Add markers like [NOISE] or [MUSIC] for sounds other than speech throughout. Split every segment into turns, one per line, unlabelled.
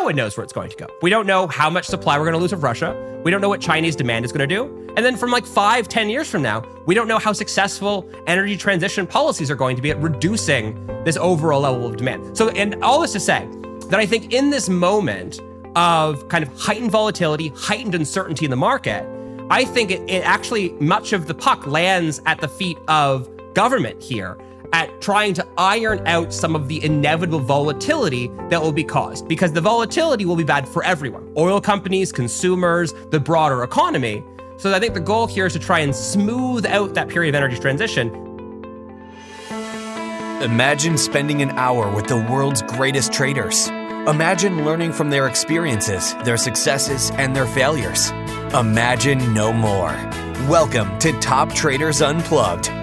no one knows where it's going to go. We don't know how much supply we're going to lose of Russia. We don't know what Chinese demand is going to do. And then from like five, ten years from now, we don't know how successful energy transition policies are going to be at reducing this overall level of demand. So, and all this to say that I think in this moment of kind of heightened volatility, heightened uncertainty in the market, I think it, it actually, much of the puck lands at the feet of government here at trying to iron out some of the inevitable volatility that will be caused because the volatility will be bad for everyone oil companies, consumers, the broader economy. So I think the goal here is to try and smooth out that period of energy transition.
Imagine spending an hour with the world's greatest traders. Imagine learning from their experiences, their successes, and their failures. Imagine no more. Welcome to Top Traders Unplugged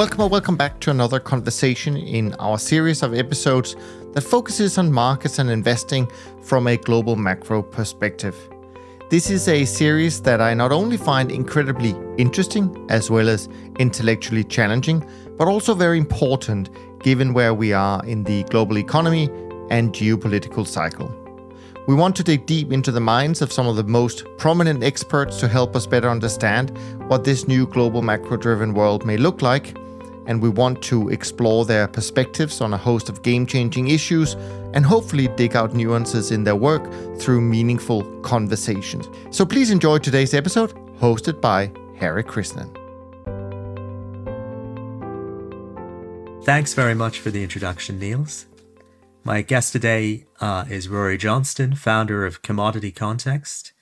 Welcome or welcome back to another conversation in our series of episodes that focuses on markets and investing from a global macro perspective. This is a series that I not only find incredibly interesting as well as intellectually challenging, but also very important given where we are in the global economy and geopolitical cycle. We want to dig deep into the minds of some of the most prominent experts to help us better understand what this new global macro driven world may look like and we want to explore their perspectives on a host of game changing issues and hopefully dig out nuances in their work through meaningful conversations. So please enjoy today's episode, hosted by Harry Krishnan.
Thanks very much for the introduction, Niels. My guest today uh, is Rory Johnston, founder of Commodity Context,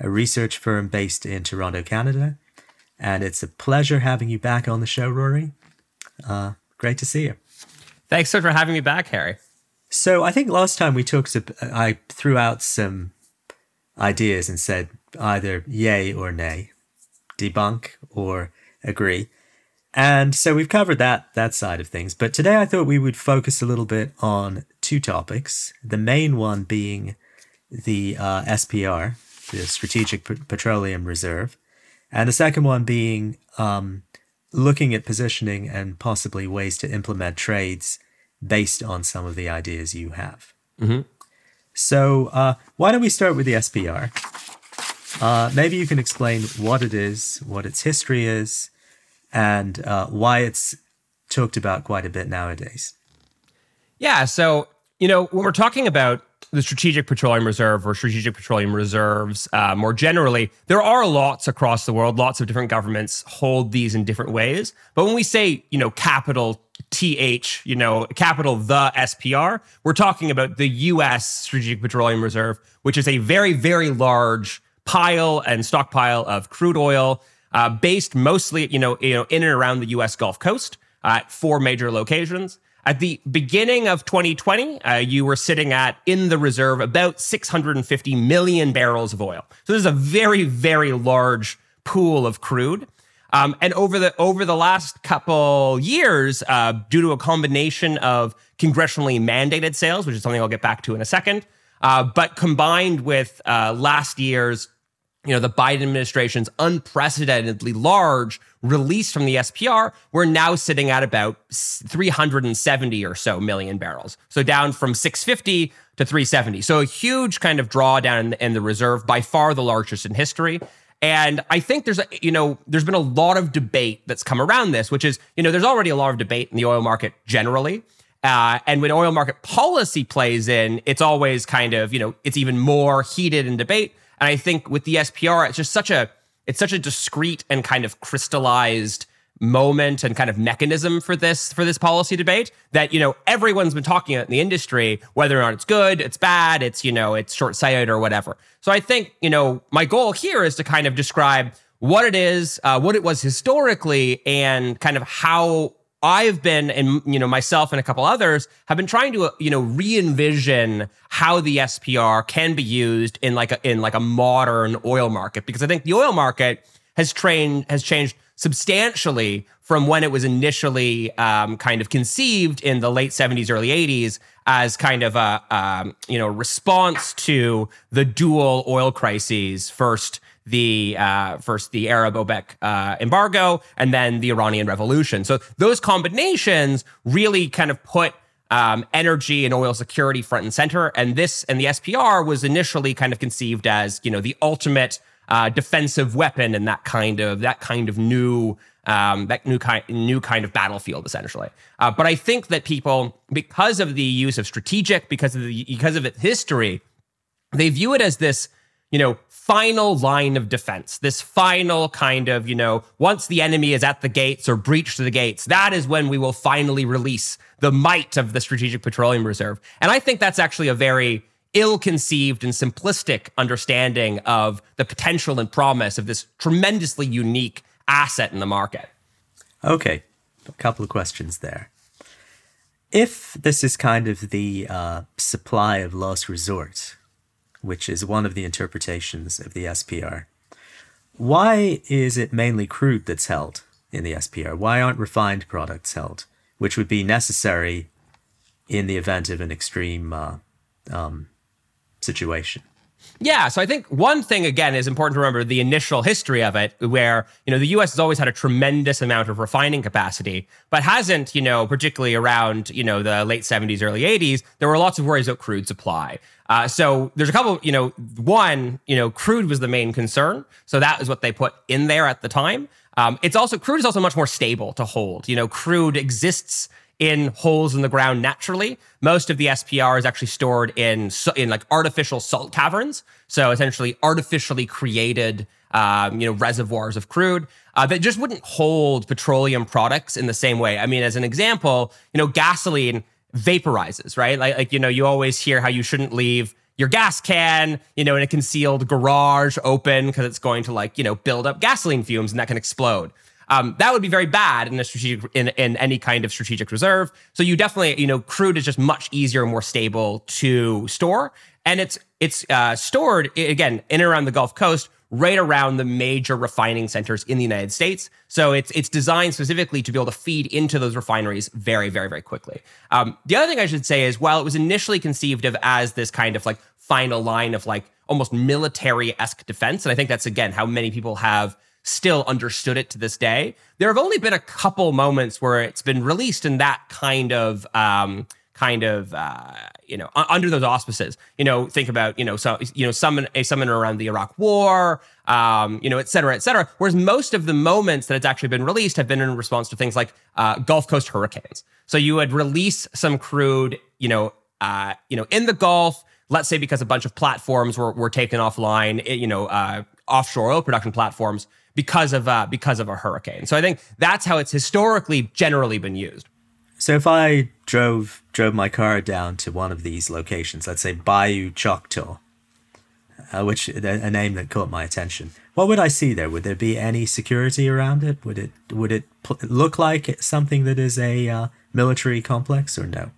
a research firm based in Toronto, Canada. And it's a pleasure having you back on the show, Rory. Uh, great to see you.
Thanks so much for having me back, Harry.
So I think last time we talked, I threw out some ideas and said either yay or nay, debunk or agree. And so we've covered that that side of things. But today I thought we would focus a little bit on two topics. The main one being the uh, SPR, the Strategic Petroleum Reserve, and the second one being um, looking at positioning and possibly ways to implement trades based on some of the ideas you have. Mm-hmm. So, uh, why don't we start with the SPR? Uh, maybe you can explain what it is, what its history is, and uh, why it's talked about quite a bit nowadays.
Yeah. So, you know, when we're talking about the Strategic Petroleum Reserve or Strategic Petroleum Reserves uh, more generally, there are lots across the world. Lots of different governments hold these in different ways. But when we say, you know, capital TH, you know, capital the SPR, we're talking about the US Strategic Petroleum Reserve, which is a very, very large pile and stockpile of crude oil uh, based mostly, you know, you know, in and around the US Gulf Coast at four major locations. At the beginning of 2020, uh, you were sitting at in the reserve about 650 million barrels of oil. So this is a very, very large pool of crude. Um, and over the over the last couple years, uh, due to a combination of congressionally mandated sales, which is something I'll get back to in a second, uh, but combined with uh, last year's you know, the Biden administration's unprecedentedly large release from the SPR, we're now sitting at about 370 or so million barrels. So down from 650 to 370. So a huge kind of drawdown in the, reserve, by far the largest in history. And I think there's a, you know, there's been a lot of debate that's come around this, which is, you know, there's already a lot of debate in the oil market generally. Uh, and when oil market policy plays in, it's always kind of, you know, it's even more heated in debate and I think with the SPR, it's just such a it's such a discrete and kind of crystallized moment and kind of mechanism for this for this policy debate that you know everyone's been talking about in the industry whether or not it's good it's bad it's you know it's short-sighted or whatever. So i think you know my goal here is to kind of describe what it is uh, what it was historically and kind of how I've been, and you know, myself and a couple others have been trying to, you know, re-envision how the SPR can be used in like a in like a modern oil market, because I think the oil market has trained has changed substantially from when it was initially um, kind of conceived in the late 70s, early 80s as kind of a um, you know response to the dual oil crises. First, the uh, first the Arab OPEC uh, embargo, and then the Iranian Revolution. So those combinations really kind of put um, energy and oil security front and center. And this and the SPR was initially kind of conceived as you know the ultimate uh, defensive weapon and that kind of that kind of new um, that new kind new kind of battlefield essentially. Uh, but I think that people, because of the use of strategic, because of the because of its history, they view it as this you know final line of defense. This final kind of you know once the enemy is at the gates or breached the gates, that is when we will finally release the might of the strategic petroleum reserve. And I think that's actually a very ill conceived and simplistic understanding of the potential and promise of this tremendously unique asset in the market.
Okay, a couple of questions there. If this is kind of the uh, supply of last resort, which is one of the interpretations of the SPR, why is it mainly crude that's held in the SPR? Why aren't refined products held, which would be necessary in the event of an extreme uh, um, situation.
Yeah, so I think one thing again is important to remember the initial history of it, where you know the U.S. has always had a tremendous amount of refining capacity, but hasn't, you know, particularly around you know the late '70s, early '80s, there were lots of worries about crude supply. Uh, so there's a couple, you know, one, you know, crude was the main concern, so that is what they put in there at the time. Um, it's also crude is also much more stable to hold. You know, crude exists in holes in the ground naturally. Most of the SPR is actually stored in in like artificial salt caverns, so essentially artificially created um, you know reservoirs of crude uh, that just wouldn't hold petroleum products in the same way. I mean, as an example, you know, gasoline vaporizes, right? Like, like you know, you always hear how you shouldn't leave your gas can, you know, in a concealed garage open because it's going to like, you know, build up gasoline fumes and that can explode. Um, that would be very bad in a strategic in, in any kind of strategic reserve. So you definitely, you know, crude is just much easier and more stable to store, and it's it's uh, stored again in and around the Gulf Coast, right around the major refining centers in the United States. So it's it's designed specifically to be able to feed into those refineries very, very, very quickly. Um, the other thing I should say is, while it was initially conceived of as this kind of like final line of like almost military esque defense, and I think that's again how many people have still understood it to this day. There have only been a couple moments where it's been released in that kind of um, kind of uh, you know under those auspices. You know, think about you know so you know summon a summon around the Iraq War, um, you know, et cetera, et cetera. Whereas most of the moments that it's actually been released have been in response to things like uh, Gulf Coast hurricanes. So you would release some crude, you know, uh, you know, in the Gulf. Let's say because a bunch of platforms were, were taken offline, you know, uh, offshore oil production platforms because of uh, because of a hurricane. So I think that's how it's historically generally been used.
So if I drove drove my car down to one of these locations, let's say Bayou Choctaw, uh, which a name that caught my attention, what would I see there? Would there be any security around it? Would it would it pl- look like something that is a uh, military complex or no?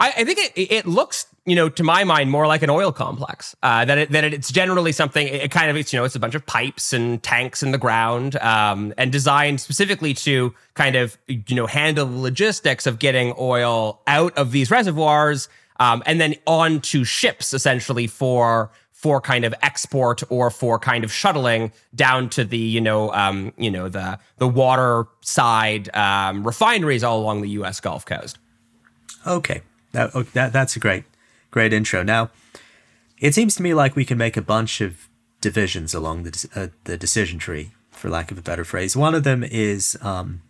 I, I think it it looks you know, to my mind, more like an oil complex. Uh, that it, that it's generally something. It kind of it's you know it's a bunch of pipes and tanks in the ground, um, and designed specifically to kind of you know handle the logistics of getting oil out of these reservoirs, um, and then onto ships essentially for for kind of export or for kind of shuttling down to the you know um, you know the the water side um, refineries all along the U.S. Gulf Coast.
Okay, that, that that's a great. Great intro. Now, it seems to me like we can make a bunch of divisions along the uh, the decision tree, for lack of a better phrase. One of them is um,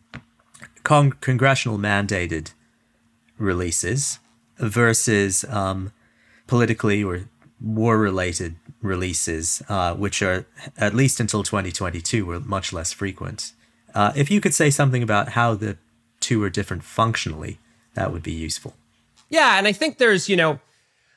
con- congressional mandated releases versus um, politically or war related releases, uh, which are at least until 2022 were much less frequent. Uh, if you could say something about how the two are different functionally, that would be useful.
Yeah, and I think there's, you know,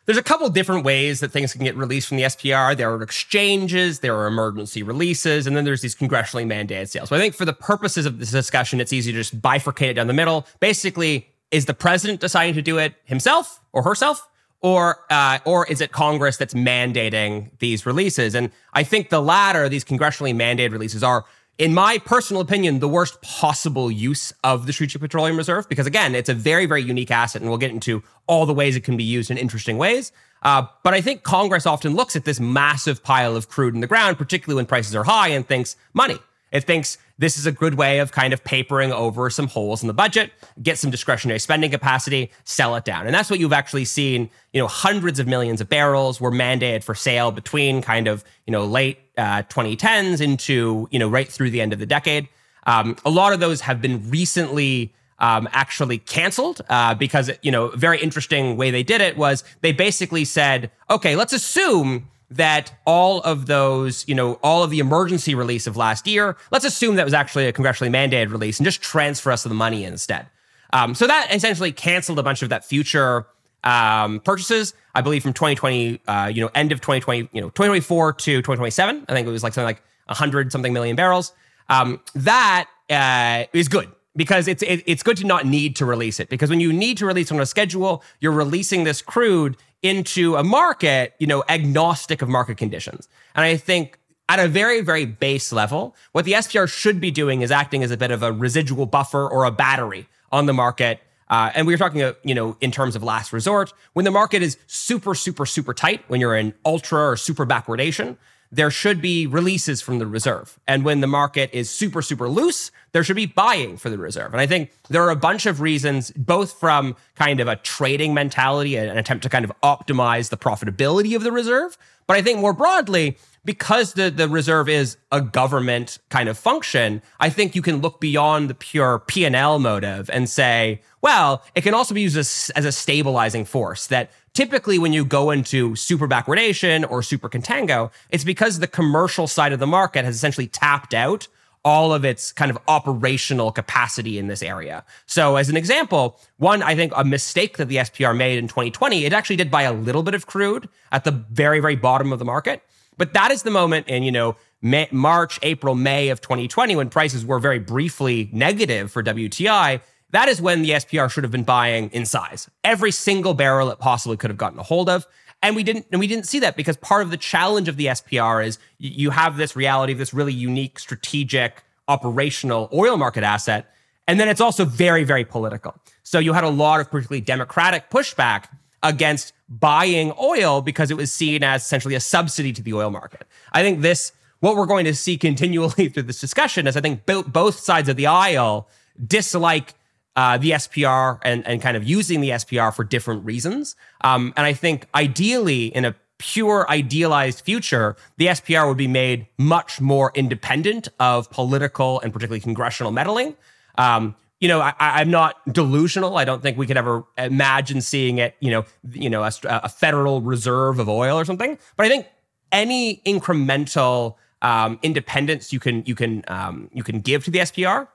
there's a couple different ways that things can get released from the SPR. There are exchanges, there are emergency releases, and then there's these congressionally mandated sales. So I think for the purposes of this discussion, it's easy to just bifurcate it down the middle. Basically, is the president deciding to do it himself or herself? Or, uh, or is it Congress that's mandating these releases? And I think the latter, these congressionally mandated releases, are in my personal opinion, the worst possible use of the Strategic Petroleum Reserve, because again, it's a very, very unique asset, and we'll get into all the ways it can be used in interesting ways. Uh, but I think Congress often looks at this massive pile of crude in the ground, particularly when prices are high, and thinks money. It thinks this is a good way of kind of papering over some holes in the budget, get some discretionary spending capacity, sell it down. And that's what you've actually seen, you know, hundreds of millions of barrels were mandated for sale between kind of, you know, late uh, 2010s into, you know, right through the end of the decade. Um, a lot of those have been recently um, actually canceled uh, because, you know, very interesting way they did it was they basically said, okay, let's assume that all of those, you know, all of the emergency release of last year, let's assume that was actually a congressionally mandated release and just transfer us the money instead. Um, so that essentially canceled a bunch of that future um, purchases. I believe from 2020, uh, you know, end of 2020, you know, 2024 to 2027. I think it was like something like 100 something million barrels. Um, that uh, is good because it's it, it's good to not need to release it because when you need to release on a schedule, you're releasing this crude into a market, you know, agnostic of market conditions. And I think at a very, very base level, what the SPR should be doing is acting as a bit of a residual buffer or a battery on the market. Uh, and we were talking, uh, you know, in terms of last resort, when the market is super, super, super tight, when you're in ultra or super backwardation, there should be releases from the reserve. And when the market is super, super loose, there should be buying for the reserve. And I think there are a bunch of reasons, both from kind of a trading mentality an attempt to kind of optimize the profitability of the reserve. But I think more broadly, because the, the reserve is a government kind of function, I think you can look beyond the pure P&L motive and say, well, it can also be used as, as a stabilizing force that typically when you go into super backwardation or super contango, it's because the commercial side of the market has essentially tapped out all of its kind of operational capacity in this area. So, as an example, one, I think a mistake that the SPR made in 2020, it actually did buy a little bit of crude at the very, very bottom of the market. But that is the moment in, you know, May, March, April, May of 2020, when prices were very briefly negative for WTI, that is when the SPR should have been buying in size. Every single barrel it possibly could have gotten a hold of. And we didn't and we didn't see that because part of the challenge of the SPR is you have this reality of this really unique strategic operational oil market asset and then it's also very very political. So you had a lot of particularly democratic pushback against buying oil because it was seen as essentially a subsidy to the oil market. I think this what we're going to see continually [LAUGHS] through this discussion is I think both sides of the aisle dislike uh, the SPR and, and kind of using the SPR for different reasons. Um, and I think ideally, in a pure idealized future, the SPR would be made much more independent of political and particularly congressional meddling. Um, you know, I, am not delusional. I don't think we could ever imagine seeing it. You know, you know, a, a federal reserve of oil or something. But I think any incremental um, independence you can you can um, you can give to the SPR,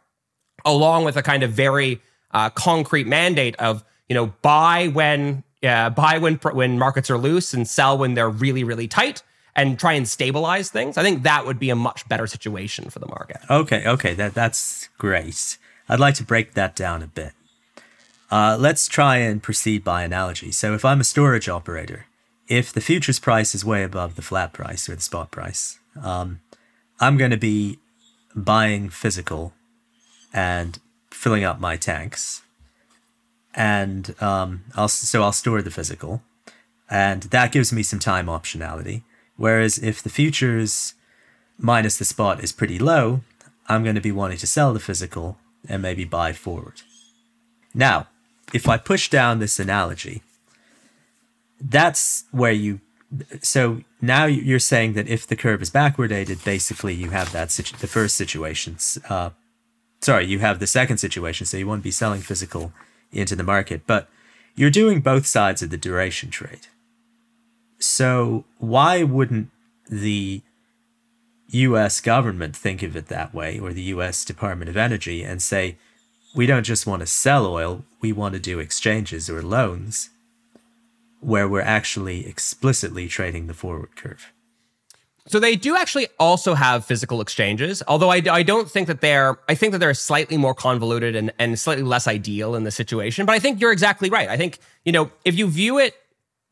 along with a kind of very uh, concrete mandate of you know buy when uh, buy when when markets are loose and sell when they're really really tight and try and stabilize things. I think that would be a much better situation for the market.
Okay, okay, that that's great. I'd like to break that down a bit. Uh, let's try and proceed by analogy. So, if I'm a storage operator, if the futures price is way above the flat price or the spot price, um, I'm going to be buying physical and filling up my tanks, and um, I'll so I'll store the physical, and that gives me some time optionality. Whereas if the futures minus the spot is pretty low, I'm going to be wanting to sell the physical and maybe buy forward. Now, if I push down this analogy, that's where you. So now you're saying that if the curve is backwardated, basically you have that situ- the first situations uh, sorry, you have the second situation, so you won't be selling physical into the market, but you're doing both sides of the duration trade. So why wouldn't the US government think of it that way, or the US Department of Energy, and say, we don't just want to sell oil, we want to do exchanges or loans where we're actually explicitly trading the forward curve.
So they do actually also have physical exchanges, although I, I don't think that they're, I think that they're slightly more convoluted and, and slightly less ideal in the situation. But I think you're exactly right. I think, you know, if you view it,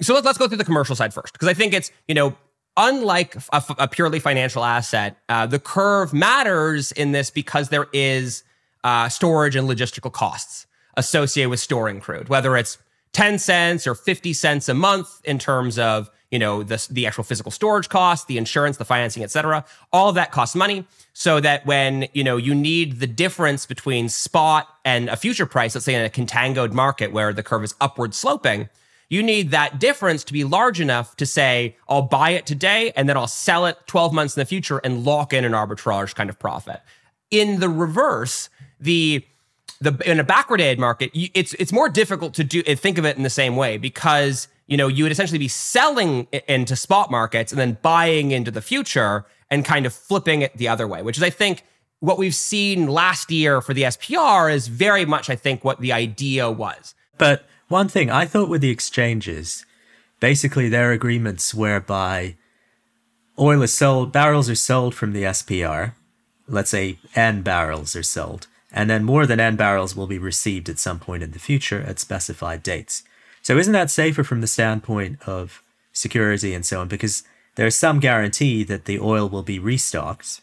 so let's, let's go through the commercial side first, because I think it's, you know, unlike a, a purely financial asset, uh, the curve matters in this because there is uh, storage and logistical costs associated with storing crude, whether it's 10 cents or 50 cents a month in terms of you know the, the actual physical storage costs the insurance the financing et cetera. All of that costs money so that when you know you need the difference between spot and a future price let's say in a contangoed market where the curve is upward sloping you need that difference to be large enough to say i'll buy it today and then i'll sell it 12 months in the future and lock in an arbitrage kind of profit. In the reverse the the in a backwardated market, it's it's more difficult to do think of it in the same way because you know you would essentially be selling into spot markets and then buying into the future and kind of flipping it the other way, which is I think what we've seen last year for the SPR is very much I think what the idea was.
But one thing I thought with the exchanges, basically they're agreements whereby oil is sold, barrels are sold from the SPR. Let's say N barrels are sold and then more than N barrels will be received at some point in the future at specified dates. So isn't that safer from the standpoint of security and so on? Because there's some guarantee that the oil will be restocked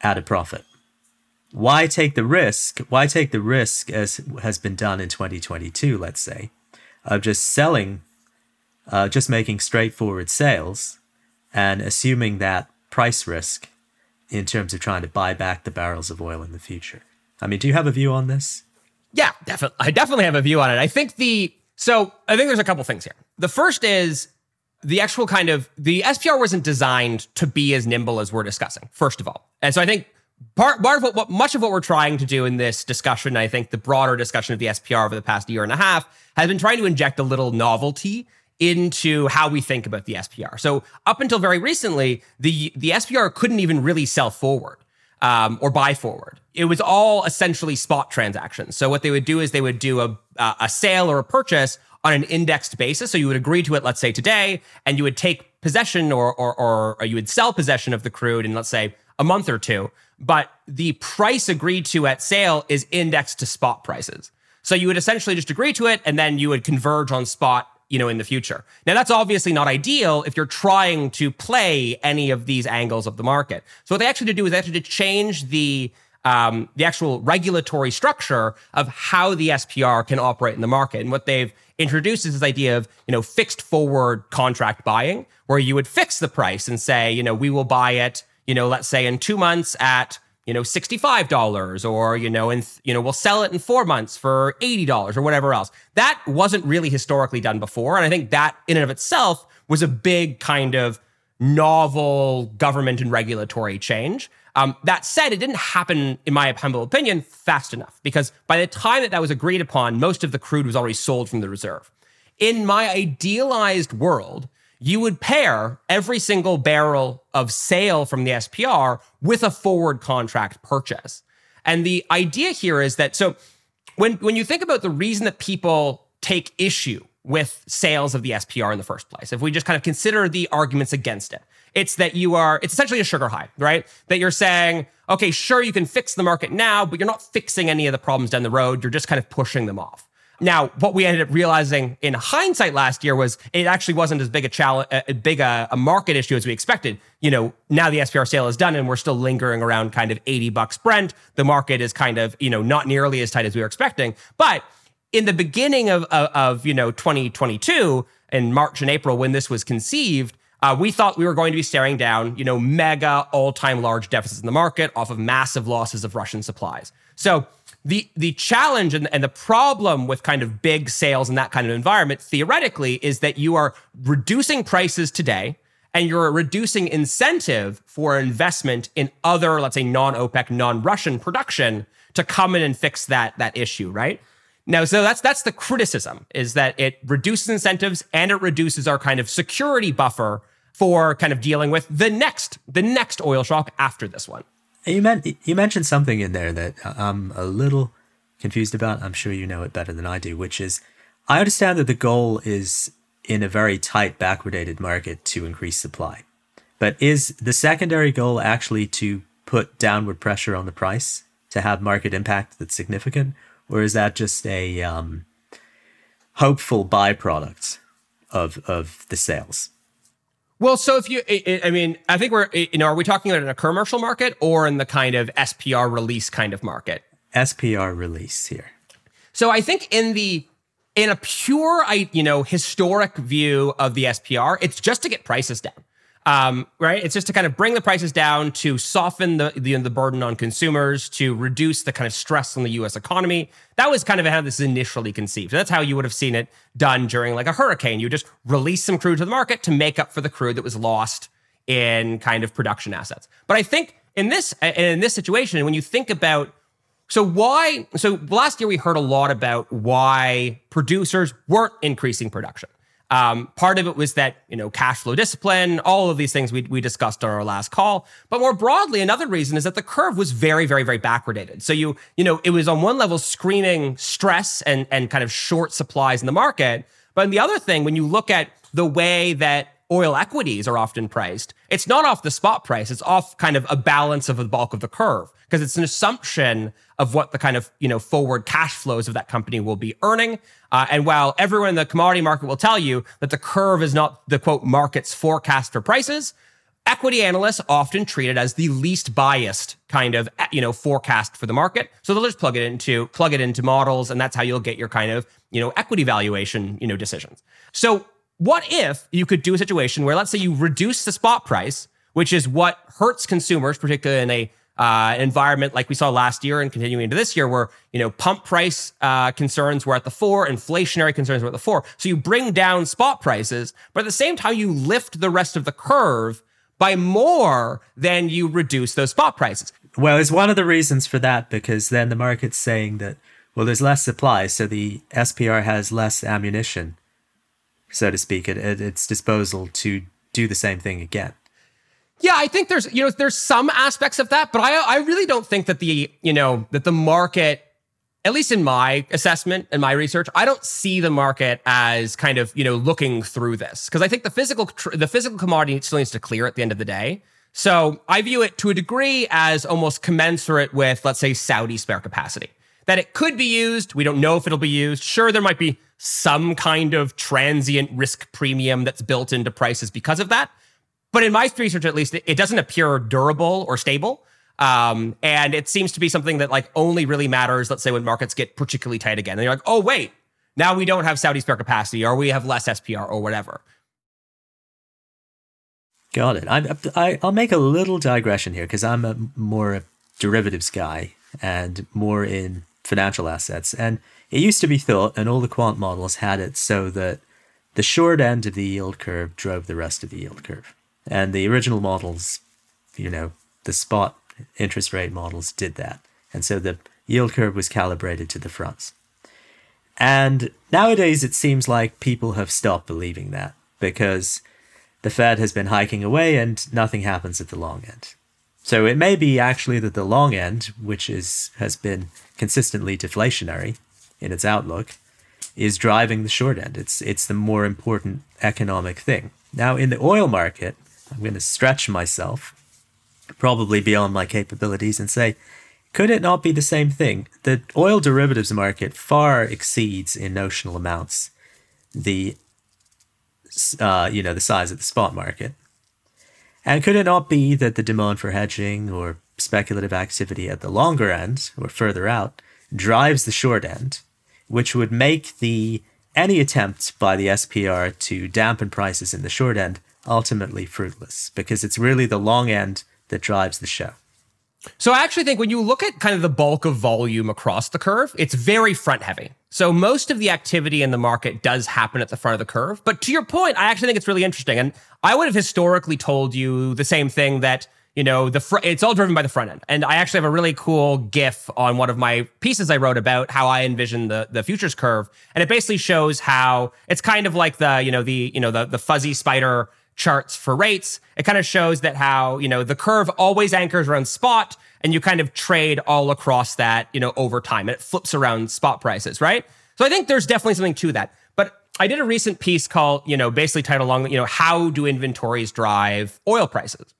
at a profit. Why take the risk? Why take the risk, as has been done in 2022, let's say, of just selling, uh, just making straightforward sales and assuming that price risk in terms of trying to buy back the barrels of oil in the future. I mean, do you have a view on this?
Yeah, definitely. I definitely have a view on it. I think the so I think there's a couple things here. The first is the actual kind of the SPR wasn't designed to be as nimble as we're discussing. First of all, and so I think part, part of what, what much of what we're trying to do in this discussion, I think the broader discussion of the SPR over the past year and a half has been trying to inject a little novelty into how we think about the SPR. So up until very recently, the the SPR couldn't even really sell forward um, or buy forward. It was all essentially spot transactions. So what they would do is they would do a a sale or a purchase on an indexed basis. So you would agree to it, let's say today, and you would take possession or or, or, or you would sell possession of the crude in let's say a month or two. But the price agreed to at sale is indexed to spot prices. So you would essentially just agree to it, and then you would converge on spot you know, in the future. Now, that's obviously not ideal if you're trying to play any of these angles of the market. So what they actually do is they actually to change the um, the actual regulatory structure of how the SPR can operate in the market. And what they've introduced is this idea of, you know, fixed forward contract buying, where you would fix the price and say, you know, we will buy it, you know, let's say in two months at you know, $65 or, you know, and, you know, we'll sell it in four months for $80 or whatever else. That wasn't really historically done before. And I think that in and of itself was a big kind of novel government and regulatory change. Um, that said, it didn't happen, in my humble opinion, fast enough because by the time that that was agreed upon, most of the crude was already sold from the reserve. In my idealized world, you would pair every single barrel of sale from the SPR with a forward contract purchase. And the idea here is that so when when you think about the reason that people take issue with sales of the SPR in the first place, if we just kind of consider the arguments against it, it's that you are it's essentially a sugar high, right? That you're saying, okay, sure you can fix the market now, but you're not fixing any of the problems down the road, you're just kind of pushing them off. Now, what we ended up realizing in hindsight last year was it actually wasn't as big a challenge, a big a, a, market issue as we expected. You know, now the SPR sale is done and we're still lingering around kind of 80 bucks Brent. The market is kind of, you know, not nearly as tight as we were expecting. But in the beginning of, of, of you know, 2022 in March and April when this was conceived, uh, we thought we were going to be staring down, you know, mega all-time large deficits in the market off of massive losses of Russian supplies. So the the challenge and, and the problem with kind of big sales in that kind of environment theoretically is that you are reducing prices today and you're reducing incentive for investment in other let's say non-opec non-russian production to come in and fix that that issue right now so that's that's the criticism is that it reduces incentives and it reduces our kind of security buffer for kind of dealing with the next the next oil shock after this one.
You meant you mentioned something in there that I'm a little confused about. I'm sure you know it better than I do, which is I understand that the goal is in a very tight backwardated market to increase supply. But is the secondary goal actually to put downward pressure on the price to have market impact that's significant, or is that just a um, hopeful byproduct of of the sales?
Well, so if you, I mean, I think we're, you know, are we talking about in a commercial market or in the kind of SPR release kind of market?
SPR release here.
So I think in the, in a pure, I, you know, historic view of the SPR, it's just to get prices down um, right? It's just to kind of bring the prices down to soften the, the, the burden on consumers, to reduce the kind of stress on the U.S. economy. That was kind of how this is initially conceived. That's how you would have seen it done during like a hurricane. You just release some crude to the market to make up for the crude that was lost in kind of production assets. But I think in this in this situation, when you think about so why so last year we heard a lot about why producers weren't increasing production. Um, part of it was that, you know, cash flow discipline, all of these things we, we discussed on our last call. But more broadly, another reason is that the curve was very, very, very backwardated. So you, you know, it was on one level screaming stress and, and kind of short supplies in the market. But the other thing, when you look at the way that oil equities are often priced, it's not off the spot price. It's off kind of a balance of the bulk of the curve because it's an assumption of what the kind of you know forward cash flows of that company will be earning. Uh, and while everyone in the commodity market will tell you that the curve is not the quote market's forecast for prices, equity analysts often treat it as the least biased kind of you know forecast for the market. So they'll just plug it into plug it into models, and that's how you'll get your kind of you know equity valuation you know decisions. So what if you could do a situation where let's say you reduce the spot price, which is what hurts consumers, particularly in a uh, environment like we saw last year and continuing into this year, where you know pump price uh, concerns were at the fore, inflationary concerns were at the fore. So you bring down spot prices, but at the same time you lift the rest of the curve by more than you reduce those spot prices.
Well, it's one of the reasons for that because then the market's saying that well, there's less supply, so the SPR has less ammunition, so to speak, at, at its disposal to do the same thing again.
Yeah, I think there's you know there's some aspects of that, but I I really don't think that the you know that the market at least in my assessment and my research, I don't see the market as kind of you know looking through this because I think the physical the physical commodity still needs to clear at the end of the day. So I view it to a degree as almost commensurate with let's say Saudi spare capacity that it could be used. We don't know if it'll be used. Sure, there might be some kind of transient risk premium that's built into prices because of that. But in my research, at least, it doesn't appear durable or stable. Um, and it seems to be something that like only really matters, let's say, when markets get particularly tight again. And you're like, oh, wait, now we don't have Saudi spare capacity or we have less SPR or whatever.
Got it. I, I, I'll make a little digression here because I'm a more derivatives guy and more in financial assets. And it used to be thought, and all the quant models had it so that the short end of the yield curve drove the rest of the yield curve. And the original models, you know, the spot interest rate models did that. And so the yield curve was calibrated to the fronts. And nowadays it seems like people have stopped believing that because the Fed has been hiking away and nothing happens at the long end. So it may be actually that the long end, which is has been consistently deflationary in its outlook, is driving the short end. It's it's the more important economic thing. Now in the oil market, I'm going to stretch myself, probably beyond my capabilities, and say, could it not be the same thing? The oil derivatives market far exceeds in notional amounts the uh, you know the size of the spot market. And could it not be that the demand for hedging or speculative activity at the longer end or further out drives the short end, which would make the any attempt by the SPR to dampen prices in the short end ultimately fruitless because it's really the long end that drives the show.
So I actually think when you look at kind of the bulk of volume across the curve, it's very front heavy. So most of the activity in the market does happen at the front of the curve. But to your point, I actually think it's really interesting. And I would have historically told you the same thing that, you know, the fr- it's all driven by the front end. And I actually have a really cool GIF on one of my pieces I wrote about how I envision the the futures curve. And it basically shows how it's kind of like the, you know, the, you know, the the fuzzy spider charts for rates, it kind of shows that how, you know, the curve always anchors around spot and you kind of trade all across that, you know, over time and it flips around spot prices, right? So I think there's definitely something to that. But I did a recent piece called, you know, basically titled along, you know, how do inventories drive oil prices?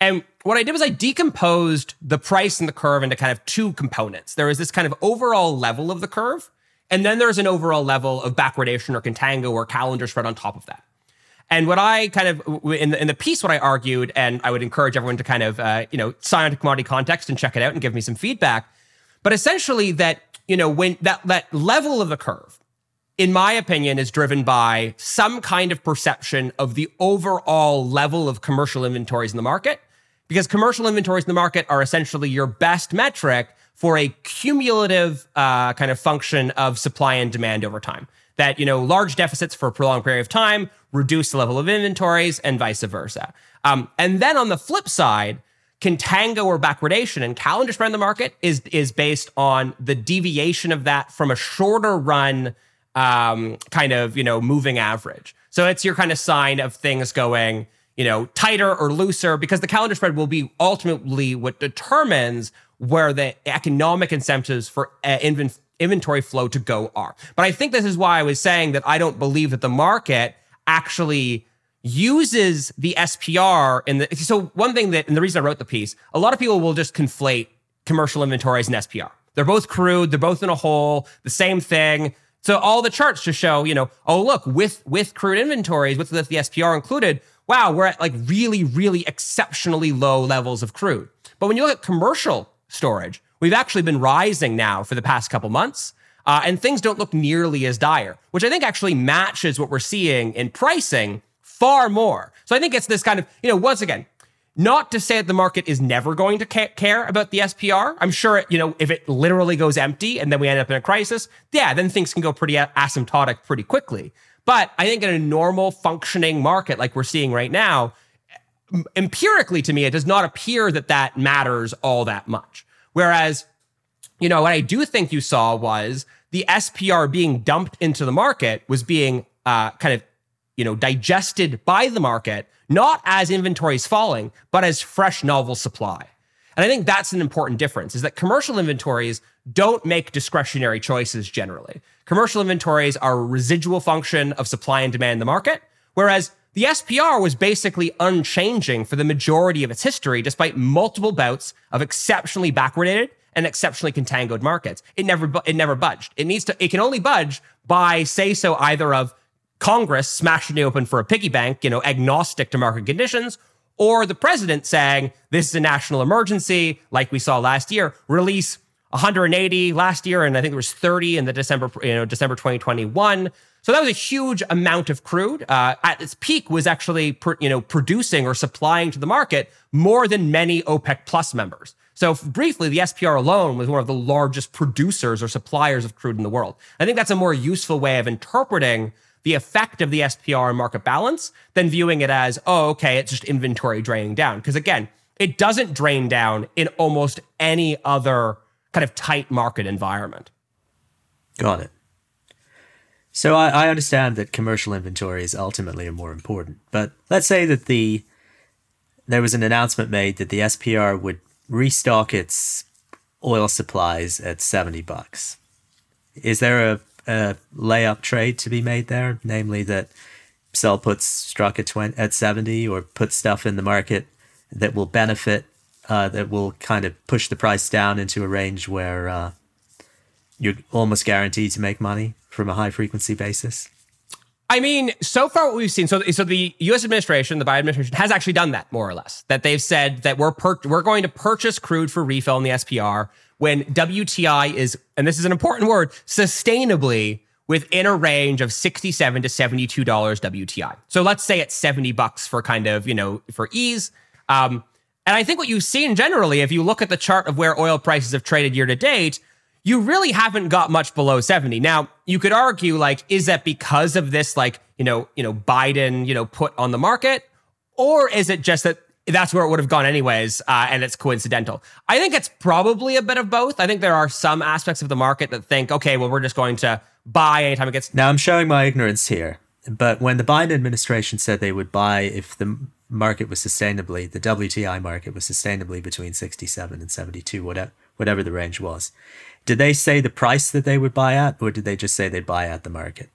And what I did was I decomposed the price and the curve into kind of two components. There is this kind of overall level of the curve, and then there's an overall level of backwardation or contango or calendar spread on top of that. And what I kind of in the, in the piece, what I argued, and I would encourage everyone to kind of uh, you know sign into commodity context and check it out and give me some feedback. But essentially, that you know when that that level of the curve, in my opinion, is driven by some kind of perception of the overall level of commercial inventories in the market because commercial inventories in the market are essentially your best metric for a cumulative uh, kind of function of supply and demand over time. That you know, large deficits for a prolonged period of time reduce the level of inventories, and vice versa. Um, and then on the flip side, contango or backwardation and calendar spread in the market is is based on the deviation of that from a shorter run um, kind of you know moving average. So it's your kind of sign of things going you know, tighter or looser because the calendar spread will be ultimately what determines where the economic incentives for uh, inventory flow to go are. But I think this is why I was saying that I don't believe that the market actually uses the SPR in the so one thing that and the reason I wrote the piece, a lot of people will just conflate commercial inventories and SPR. They're both crude, they're both in a hole, the same thing. So all the charts to show, you know, oh look, with with crude inventories, with the, the SPR included, wow, we're at like really, really exceptionally low levels of crude. But when you look at commercial storage, we've actually been rising now for the past couple months. Uh, and things don't look nearly as dire, which I think actually matches what we're seeing in pricing far more. So I think it's this kind of, you know, once again, not to say that the market is never going to ca- care about the SPR. I'm sure, it, you know, if it literally goes empty and then we end up in a crisis, yeah, then things can go pretty asymptotic pretty quickly. But I think in a normal functioning market like we're seeing right now, empirically to me, it does not appear that that matters all that much. Whereas, you know, what I do think you saw was the SPR being dumped into the market was being uh, kind of, you know, digested by the market, not as inventories falling, but as fresh novel supply. And I think that's an important difference is that commercial inventories don't make discretionary choices generally. Commercial inventories are a residual function of supply and demand in the market, whereas the SPR was basically unchanging for the majority of its history, despite multiple bouts of exceptionally backwardated and exceptionally contangoed markets. It never, it never budged. It needs to, it can only budge by say so either of Congress smashing it open for a piggy bank, you know, agnostic to market conditions, or the president saying this is a national emergency, like we saw last year, release 180 last year, and I think there was 30 in the December, you know, December 2021. So that was a huge amount of crude. Uh, at its peak, was actually, you know, producing or supplying to the market more than many OPEC Plus members. So briefly, the SPR alone was one of the largest producers or suppliers of crude in the world. I think that's a more useful way of interpreting the effect of the SPR and market balance than viewing it as, oh, okay, it's just inventory draining down. Because again, it doesn't drain down in almost any other kind of tight market environment.
Got it. So I, I understand that commercial inventories ultimately are more important, but let's say that the there was an announcement made that the SPR would restock its oil supplies at 70 bucks. Is there a, a layup trade to be made there? Namely, that sell puts struck at 20, at 70 or put stuff in the market that will benefit uh, that will kind of push the price down into a range where uh, you're almost guaranteed to make money from a high frequency basis?
I mean, so far what we've seen, so so the U.S. administration, the Biden administration, has actually done that more or less. That they've said that we're per- we're going to purchase crude for refill in the SPR when WTI is, and this is an important word, sustainably within a range of 67 to 72 dollars WTI. So let's say it's 70 bucks for kind of you know for ease. Um, and I think what you've seen generally, if you look at the chart of where oil prices have traded year to date, you really haven't got much below 70. Now, you could argue like is that because of this like, you know, you know Biden, you know, put on the market or is it just that that's where it would have gone anyways uh, and it's coincidental? I think it's probably a bit of both. I think there are some aspects of the market that think, okay, well we're just going to buy anytime it gets
Now, I'm showing my ignorance here, But when the Biden administration said they would buy if the market was sustainably, the WTI market was sustainably between 67 and 72, whatever, whatever the range was, did they say the price that they would buy at, or did they just say they'd buy at the market?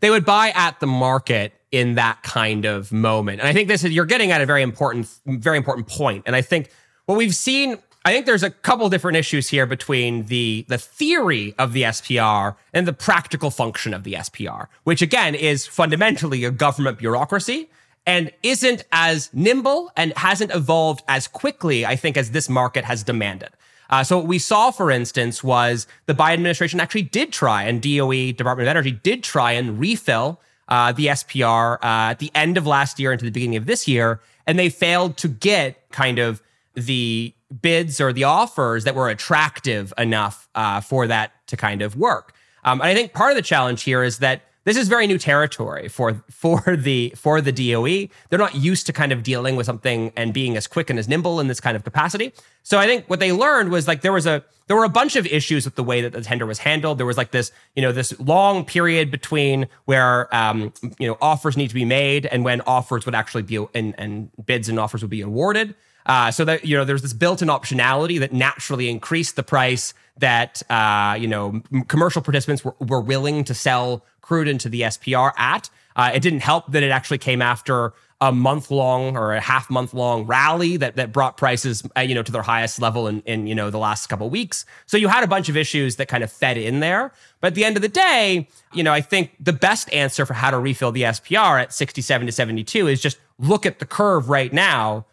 They would buy at the market in that kind of moment. And I think this is you're getting at a very important, very important point. And I think what we've seen I think there's a couple different issues here between the the theory of the SPR and the practical function of the SPR, which again is fundamentally a government bureaucracy and isn't as nimble and hasn't evolved as quickly, I think, as this market has demanded. Uh, so what we saw, for instance, was the Biden administration actually did try, and DOE, Department of Energy, did try and refill uh, the SPR uh, at the end of last year into the beginning of this year, and they failed to get kind of the bids or the offers that were attractive enough uh, for that to kind of work. Um, and I think part of the challenge here is that this is very new territory for for the for the DOE. They're not used to kind of dealing with something and being as quick and as nimble in this kind of capacity. So I think what they learned was like there was a there were a bunch of issues with the way that the tender was handled. There was like this you know this long period between where um, you know offers need to be made and when offers would actually be and, and bids and offers would be awarded. Uh, so that you know, there's this built-in optionality that naturally increased the price that uh, you know commercial participants were, were willing to sell crude into the SPR at. Uh, it didn't help that it actually came after a month long or a half month long rally that that brought prices uh, you know to their highest level in, in you know the last couple weeks. So you had a bunch of issues that kind of fed in there. But at the end of the day, you know, I think the best answer for how to refill the SPR at 67 to 72 is just look at the curve right now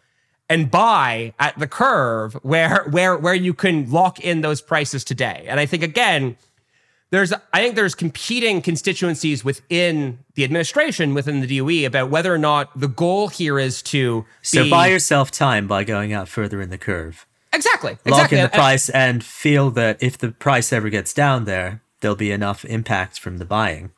and buy at the curve where where where you can lock in those prices today. And I think again, there's I think there's competing constituencies within the administration, within the DOE, about whether or not the goal here is to
so be, buy yourself time by going out further in the curve.
Exactly.
Lock
exactly.
in the price and feel that if the price ever gets down there, there'll be enough impact from the buying,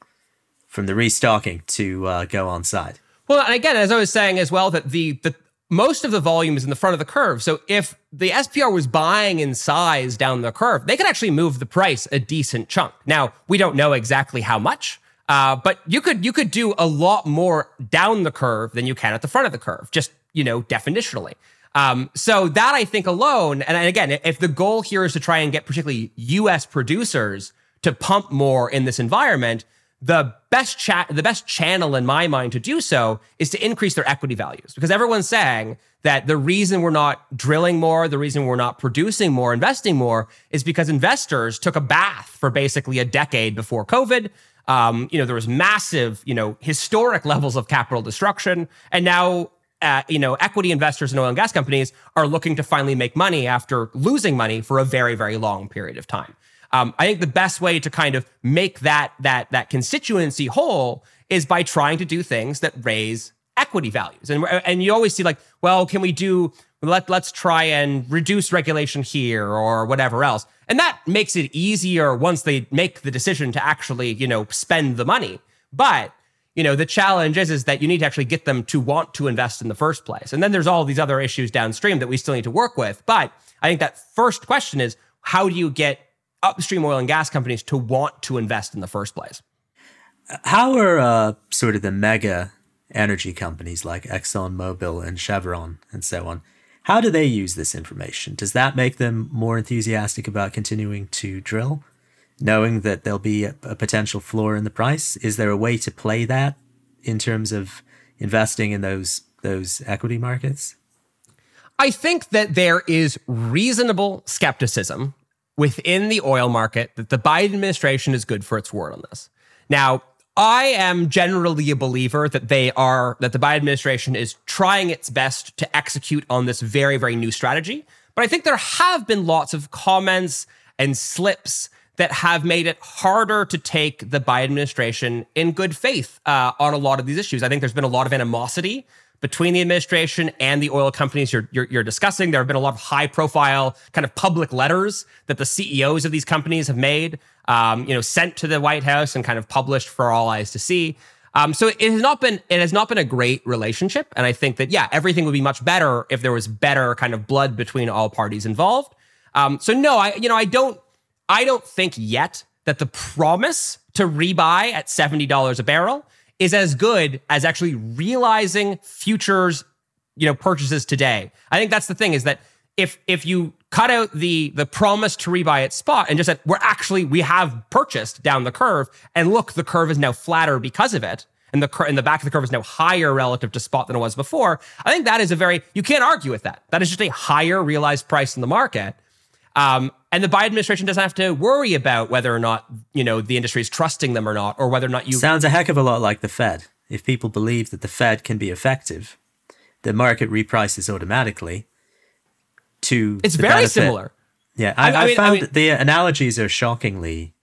from the restocking to uh, go on side.
Well, and again, as I was saying as well, that the the most of the volume is in the front of the curve. So if the SPR was buying in size down the curve, they could actually move the price a decent chunk. Now, we don't know exactly how much, uh, but you could you could do a lot more down the curve than you can at the front of the curve, just you know, definitionally. Um, so that I think alone, and again, if the goal here is to try and get particularly U.S. producers to pump more in this environment, the best chat the best channel in my mind to do so is to increase their equity values. Because everyone's saying that the reason we're not drilling more the reason we're not producing more investing more is because investors took a bath for basically a decade before covid. Um, you know there was massive you know historic [LAUGHS] levels of capital destruction. And now uh, you know equity investors in oil and gas companies are looking to finally make money after losing money for a very very long period of time um, I think the best way to kind of make that that that constituency whole is by trying to do things that raise equity values. And and you always see like, well, can we do let let's try and reduce regulation here or whatever else. And that makes it easier once they make the decision to actually, you know, spend the money. But you know the challenge is is that you need to actually get them to want to invest in the first place and then there's all these other issues downstream that we still need to work with but i think that first question is how do you get upstream oil and gas companies to want to invest in the first place.
How are uh, sort of the mega energy companies like ExxonMobil and Chevron and so on? How do they use this information? Does that make them more enthusiastic about continuing to drill, knowing that there'll be a, a potential floor in the price? Is there a way to play that in terms of investing in those those equity markets?
I think that there is reasonable skepticism within the oil market that the Biden administration is good for its word on this. Now, I am generally a believer that they are that the Biden administration is trying its best to execute on this very very new strategy. But I think there have been lots of comments and slips that have made it harder to take the Biden administration in good faith uh, on a lot of these issues. I think there's been a lot of animosity between the administration and the oil companies you're, you're, you're, discussing. There have been a lot of high profile kind of public letters that the CEOs of these companies have made, um, you know, sent to the White House and kind of published for all eyes to see. Um, so it has not been it has not been a great relationship, and I think that yeah, everything would be much better if there was better kind of blood between all parties involved. Um, so no, I you know I don't I don't think yet that the promise to rebuy at seventy dollars a barrel is as good as actually realizing futures, you know, purchases today. I think that's the thing is that if if you cut out the the promise to rebuy at spot and just said we're actually we have purchased down the curve and look the curve is now flatter because of it and the cur- and the back of the curve is now higher relative to spot than it was before. I think that is a very you can't argue with that. That is just a higher realized price in the market. Um, and the Biden administration doesn't have to worry about whether or not you know the industry is trusting them or not, or whether or not you.
Sounds a heck of a lot like the Fed. If people believe that the Fed can be effective, the market reprices automatically. To
it's very
benefit-
similar.
Yeah, I,
I
I,
mean- I
found
mean-
the analogies are shockingly.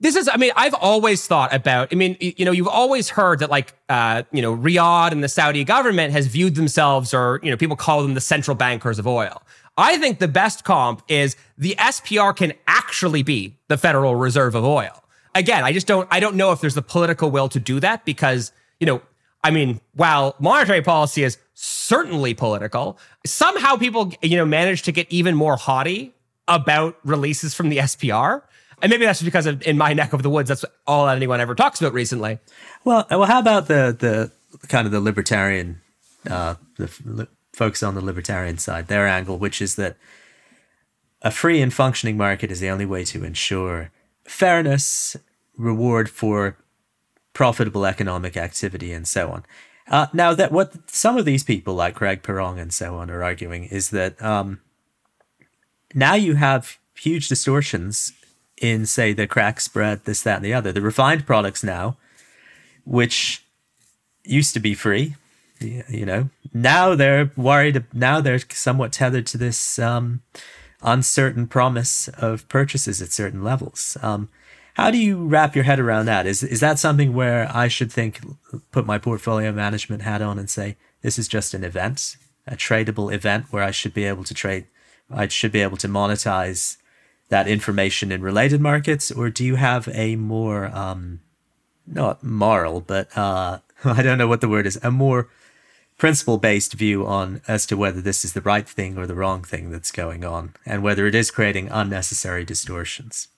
This is, I mean, I've always thought about, I mean, you know, you've always heard that like, uh, you know, Riyadh and the Saudi government has viewed themselves or, you know, people call them the central bankers of oil. I think the best comp is the SPR can actually be the Federal Reserve of oil. Again, I just don't, I don't know if there's the political will to do that because, you know, I mean, while monetary policy is certainly political, somehow people, you know, manage to get even more haughty about releases from the SPR. And maybe that's just because of, in my neck of the woods, that's all anyone ever talks about recently.
Well, well, how about the the kind of the libertarian, uh, the li- folks on the libertarian side, their angle, which is that a free and functioning market is the only way to ensure fairness, reward for profitable economic activity, and so on. Uh, now, that what some of these people, like Craig Pirrong and so on, are arguing is that um, now you have huge distortions in, say, the crack spread, this, that, and the other. The refined products now, which used to be free, you know, now they're worried. Now they're somewhat tethered to this um, uncertain promise of purchases at certain levels. Um, how do you wrap your head around that? Is is that something where I should think, put my portfolio management hat on and say this is just an event, a tradable event where I should be able to trade, I should be able to monetize that information in related markets, or do you have a more um, not moral, but uh, [LAUGHS] I don't know what the word is, a more principle based view on as to whether this is the right thing or the wrong thing that's going on, and whether it is creating unnecessary distortions.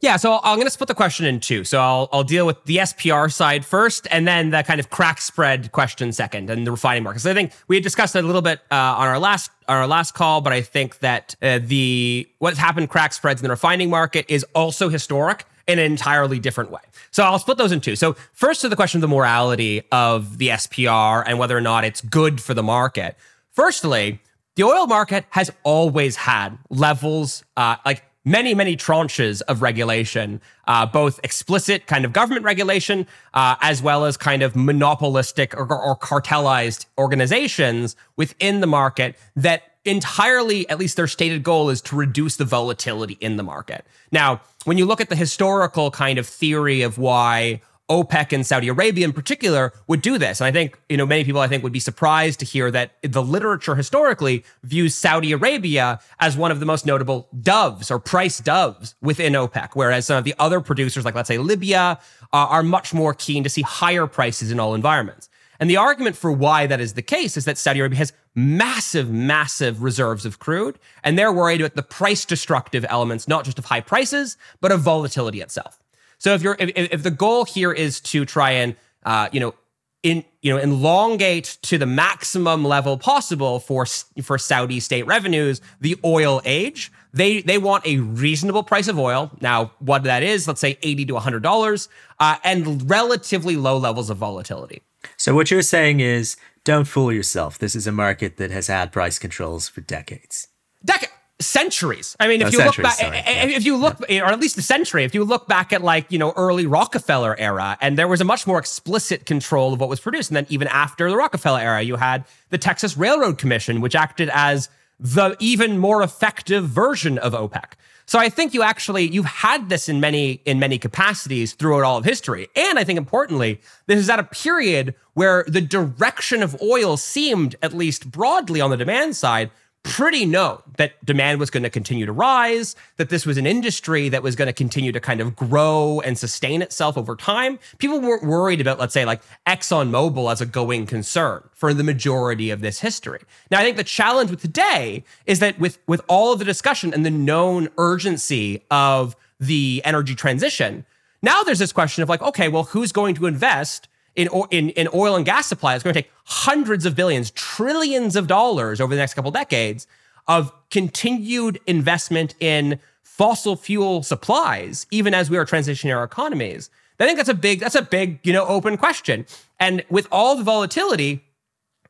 Yeah, so I'm going to split the question in two. So I'll I'll deal with the SPR side first, and then the kind of crack spread question second, and the refining markets. I think we had discussed it a little bit uh, on our last on our last call, but I think that uh, the what's happened crack spreads in the refining market is also historic in an entirely different way. So I'll split those in two. So first to the question of the morality of the SPR and whether or not it's good for the market. Firstly, the oil market has always had levels uh, like many, many tranches of regulation, uh, both explicit kind of government regulation, uh, as well as kind of monopolistic or, or cartelized organizations within the market that entirely, at least their stated goal is to reduce the volatility in the market. Now, when you look at the historical kind of theory of why OPEC and Saudi Arabia in particular would do this. And I think, you know, many people I think would be surprised to hear that the literature historically views Saudi Arabia as one of the most notable doves or price doves within OPEC, whereas some of the other producers, like let's say Libya, uh, are much more keen to see higher prices in all environments. And the argument for why that is the case is that Saudi Arabia has massive, massive reserves of crude, and they're worried about the price destructive elements, not just of high prices, but of volatility itself. So if you're if, if the goal here is to try and uh, you know in you know elongate to the maximum level possible for for Saudi state revenues the oil age, they they want a reasonable price of oil. Now, what that is, let's say eighty to hundred dollars, uh, and relatively low levels of volatility.
So what you're saying is, don't fool yourself. This is a market that has had price controls for decades.
Dec- centuries. I mean, if
Oh,
you look
centuries,
back,
sorry, yeah.
if you look, or at least a century, if you look back at like you know early Rockefeller era, and there was a much more explicit control of what was produced, and then even after the Rockefeller era, you had the Texas Railroad Commission, which acted as the even more effective version of OPEC. So I think you actually you've had this in many in many capacities throughout all of history. And I think importantly, this is at a period where the direction of oil seemed at least broadly on the demand side pretty known that demand was going to continue to rise, that this was an industry that was going to continue to kind of grow and sustain itself over time. People weren't worried about, let's say, like ExxonMobil as a going concern for the majority of this history. Now, I think the challenge with today is that with, with all of the discussion and the known urgency of the energy transition, now there's this question of like, okay, well, who's going to invest in, in, in oil and gas supply is going to take hundreds of billions, trillions of dollars over the next couple decades of continued investment in fossil fuel supplies, even as we are transitioning our economies. I think that's a big, that's a big, you know, open question. And with all the volatility,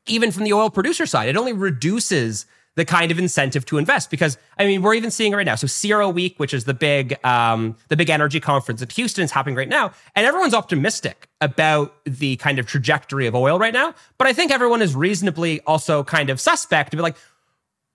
even from the oil producer side, it only reduces the kind of incentive to invest because I mean we're even seeing it right now. So CERAWeek, which is the big um, the big energy conference in Houston, is happening right now, and everyone's optimistic about the kind of trajectory of oil right now. But I think everyone is reasonably also kind of suspect to be like,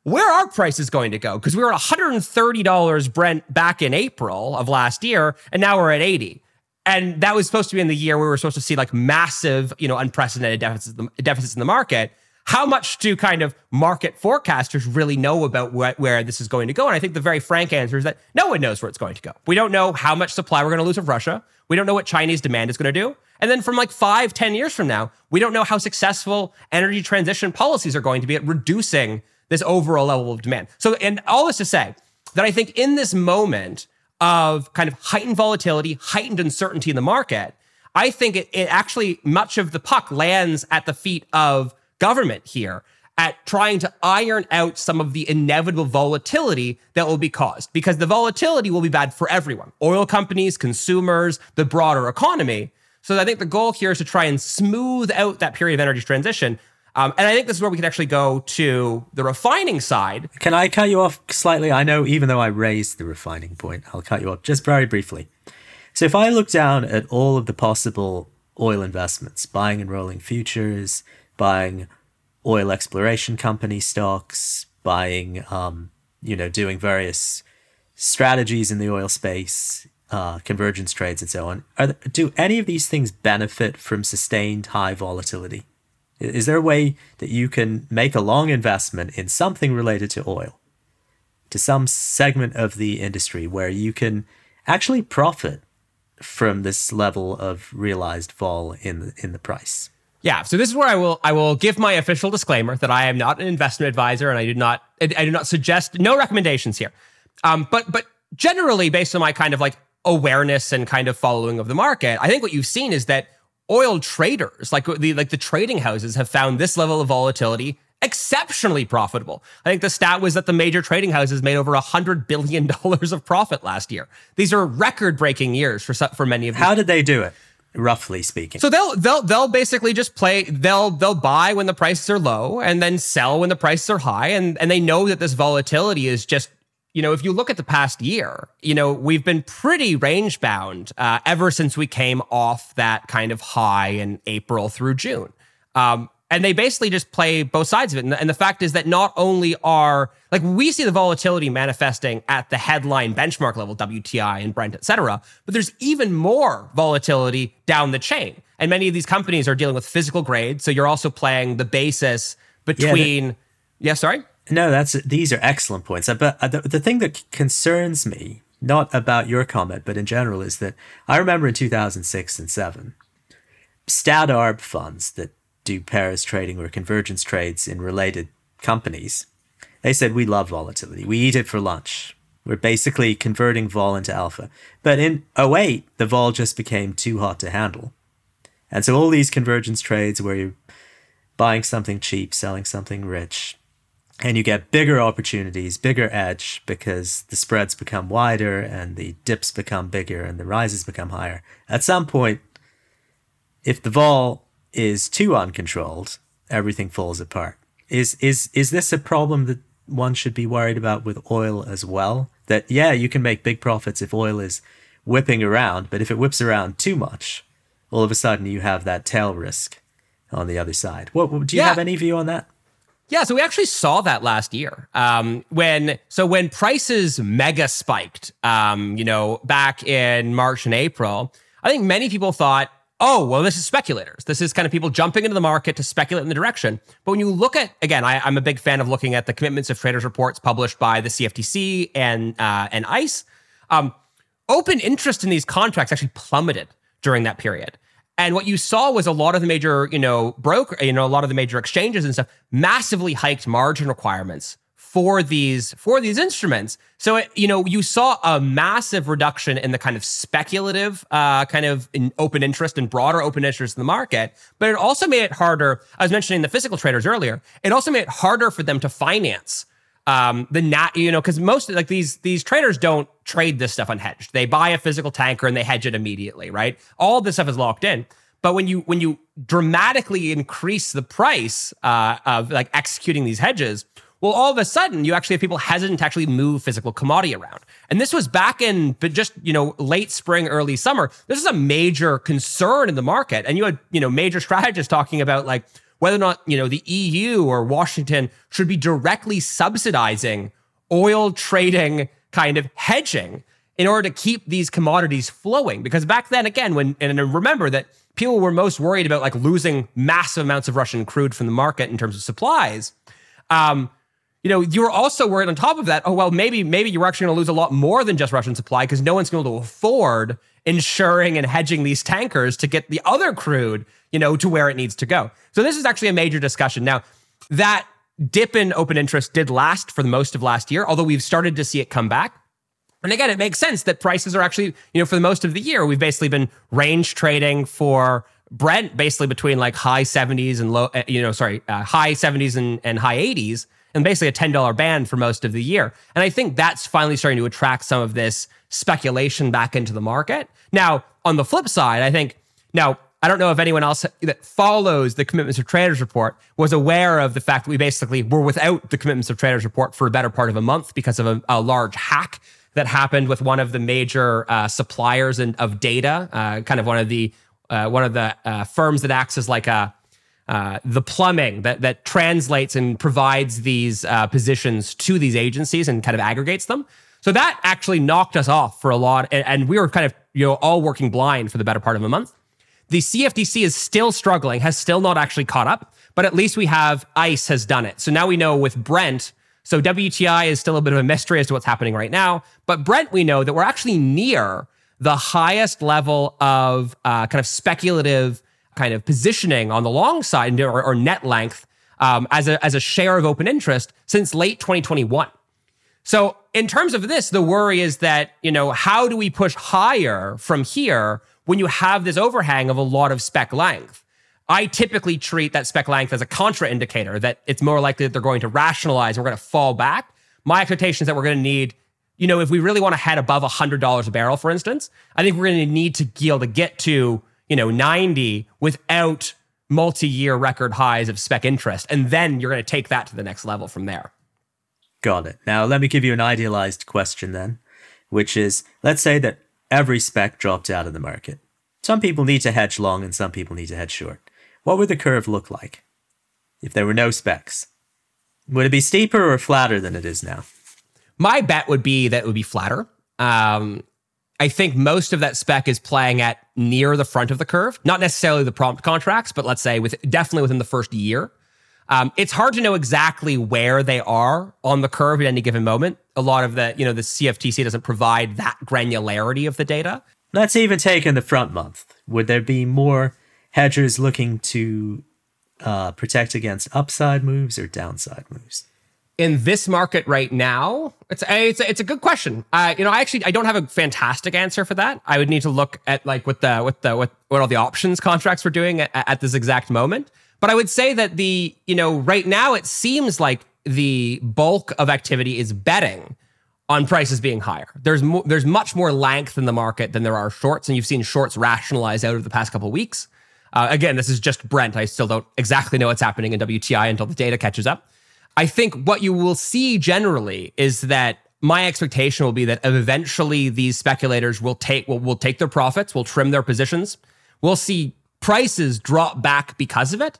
where are prices going to go? Because we were at $130 Brent back in April of last year, and now we're at 80 and that was supposed to be in the year we were supposed to see like massive, you know, unprecedented deficits, deficits in the market. How much do kind of market forecasters really know about wh- where this is going to go? And I think the very frank answer is that no one knows where it's going to go. We don't know how much supply we're going to lose of Russia. We don't know what Chinese demand is going to do. And then from like five, ten years from now, we don't know how successful energy transition policies are going to be at reducing this overall level of demand. So, and all this to say that I think in this moment, of kind of heightened volatility, heightened uncertainty in the market, I think it, it actually much of the puck lands at the feet of government here at trying to iron out some of the inevitable volatility that will be caused because the volatility will be bad for everyone oil companies, consumers, the broader economy. So I think the goal here is to try and smooth out that period of energy transition um, and I think this is where we can actually go to the refining side.
Can I cut you off slightly? I know, even though I raised the refining point, I'll cut you off just very briefly. So, if I look down at all of the possible oil investments, buying and rolling futures, buying oil exploration company stocks, buying, um, you know, doing various strategies in the oil space, uh, convergence trades, and so on, there, do any of these things benefit from sustained high volatility? Is there a way that you can make a long investment in something related to oil, to some segment of the industry where you can actually profit from this level of realized fall in the, in the price?
Yeah, so this is where I will I will give my official disclaimer that I am not an investment advisor and I do not I do not suggest no recommendations here. Um, but but generally, based on my kind of like awareness and kind of following of the market, I think what you've seen is that oil traders, like the like the trading houses, have found this level of volatility exceptionally profitable. I think the stat was that the major trading houses made over hundred billion dollars of profit last year. These are record-breaking years for for many of.
These. How did they do it? Roughly speaking.
So they'll they'll they'll basically just play they'll they'll buy when the prices are low and then sell when the prices are high and and they know that this volatility is just you know, if you look at the past year, you know, we've been pretty range bound uh, ever since we came off that kind of high in April through June. Um, and they basically just play both sides of it. And the, and the, fact is that not only are like we see the volatility manifesting at the headline benchmark level, WTI and Brent, et cetera, but there's even more volatility down the chain. And many of these companies are dealing with physical grade. So you're also playing the basis between. Yeah, yeah sorry?
No, that's these are excellent points. But uh, the, the thing that concerns me, not about your comment, but in general, is that I remember in 2006 and 7, stat arb funds that do pairs trading or convergence trades in related companies, they said, we love volatility. We eat it for lunch. We're basically converting vol into alpha. But in 08, the vol just became too hot to handle. And so all these convergence trades where you're buying something cheap, selling something rich, and you get bigger opportunities, bigger edge because the spreads become wider and the dips become bigger and the rises become higher. At some point, if the vol is too uncontrolled, everything falls apart. Is is is this a problem that one should be worried about with oil as well? That yeah, you can make big profits if oil is whipping around, but if it whips around too much, all of a sudden you have that tail risk on the other side. What do you yeah. have any view on that?
Yeah, so we actually saw that last year um, when so when prices mega spiked, um, you know, back in March and April. I think many people thought, oh, well, this is speculators. This is kind of people jumping into the market to speculate in the direction. But when you look at again, I, am a big fan of looking at the commitments of traders reports published by the CFTC and uh, and ICE. Um, open interest in these contracts actually plummeted during that period. And what you saw was a lot of the major, you know, broker, you know, a lot of the major exchanges and stuff massively hiked margin requirements for these for these instruments. So it, you know you saw a massive reduction in the kind of speculative uh, kind of in open interest and broader open interest in the market, but it also made it harder. I was mentioning the physical traders earlier. It also made it harder for them to finance um, the nat you know because most like these these traders don't trade this stuff unhedged. They buy a physical tanker and they hedge it immediately, right? All this stuff is locked in. But when you when you dramatically increase the price uh, of like executing these hedges, well, all of a sudden you actually have people hesitant to actually move physical commodity around. And this was back in, but just you know, late spring, early summer. This is a major concern in the market, and you had you know major [LAUGHS] strategists talking about like whether or not you know the EU or Washington should be directly subsidizing oil trading kind of hedging in order to keep these commodities flowing. Because back then, again, when and remember that people were most worried about like losing massive amounts of Russian crude from the market in terms of supplies. Um, you know, you were also worried on top of that. Oh well, maybe maybe you're actually going to lose a lot more than just Russian supply because no one's going to afford insuring and hedging these tankers to get the other crude, you know, to where it needs to go. So this is actually a major discussion. Now, that dip in open interest did last for the most of last year, although we've started to see it come back. And again, it makes sense that prices are actually, you know, for the most of the year, we've basically been range trading for Brent basically between like high 70s and low, uh, you know, sorry, uh, high 70s and, and high 80s, and basically a $10 band for most of the year. And I think that's finally starting to attract some of this speculation back into the market. Now, on the flip side, I think, now, I don't know if anyone else that follows the Commitments of Traders report was aware of the fact that we basically were without the Commitments of Traders report for a better part of a month because of a, a large hack that happened with one of the major uh, suppliers in, of data, uh, kind of one of the uh, one of the uh, firms that acts as like a uh, the plumbing that that translates and provides these uh, positions to these agencies and kind of aggregates them. So that actually knocked us off for a lot, and, and we were kind of you know all working blind for the better part of a month. The CFTC is still struggling, has still not actually caught up, but at least we have ICE has done it. So now we know with Brent so WTI is still a bit of a mystery as to what's happening right now. But Brent, we know that we're actually near the highest level of uh, kind of speculative kind of positioning on the long side or, or net length um, as, a, as a share of open interest since late 2021. So in terms of this, the worry is that, you know, how do we push higher from here when you have this overhang of a lot of spec length? I typically treat that spec length as a contraindicator that it's more likely that they're going to rationalize we're going to fall back. My expectation is that we're going to need, you know, if we really want to head above $100 a barrel, for instance, I think we're going to need to able to get to, you know, 90 without multi-year record highs of spec interest. And then you're going to take that to the next level from there.
Got it. Now, let me give you an idealized question then, which is let's say that every spec dropped out of the market. Some people need to hedge long and some people need to hedge short. What would the curve look like if there were no specs? Would it be steeper or flatter than it is now?
My bet would be that it would be flatter. Um, I think most of that spec is playing at near the front of the curve, not necessarily the prompt contracts, but let's say with definitely within the first year. Um, it's hard to know exactly where they are on the curve at any given moment. A lot of the, you know, the CFTC doesn't provide that granularity of the data.
Let's even take in the front month. Would there be more hedgers looking to uh, protect against upside moves or downside moves?
In this market right now, it's a, it's a, it's a good question. Uh, you know, I actually I don't have a fantastic answer for that. I would need to look at like what the what the what, what all the options contracts were doing at, at this exact moment. But I would say that the you know right now it seems like the bulk of activity is betting on prices being higher. There's mo- there's much more length in the market than there are shorts, and you've seen shorts rationalize out of the past couple weeks. Uh, again, this is just Brent. I still don't exactly know what's happening in WTI until the data catches up. I think what you will see generally is that my expectation will be that eventually these speculators will take will, will take their profits, will trim their positions. We'll see prices drop back because of it.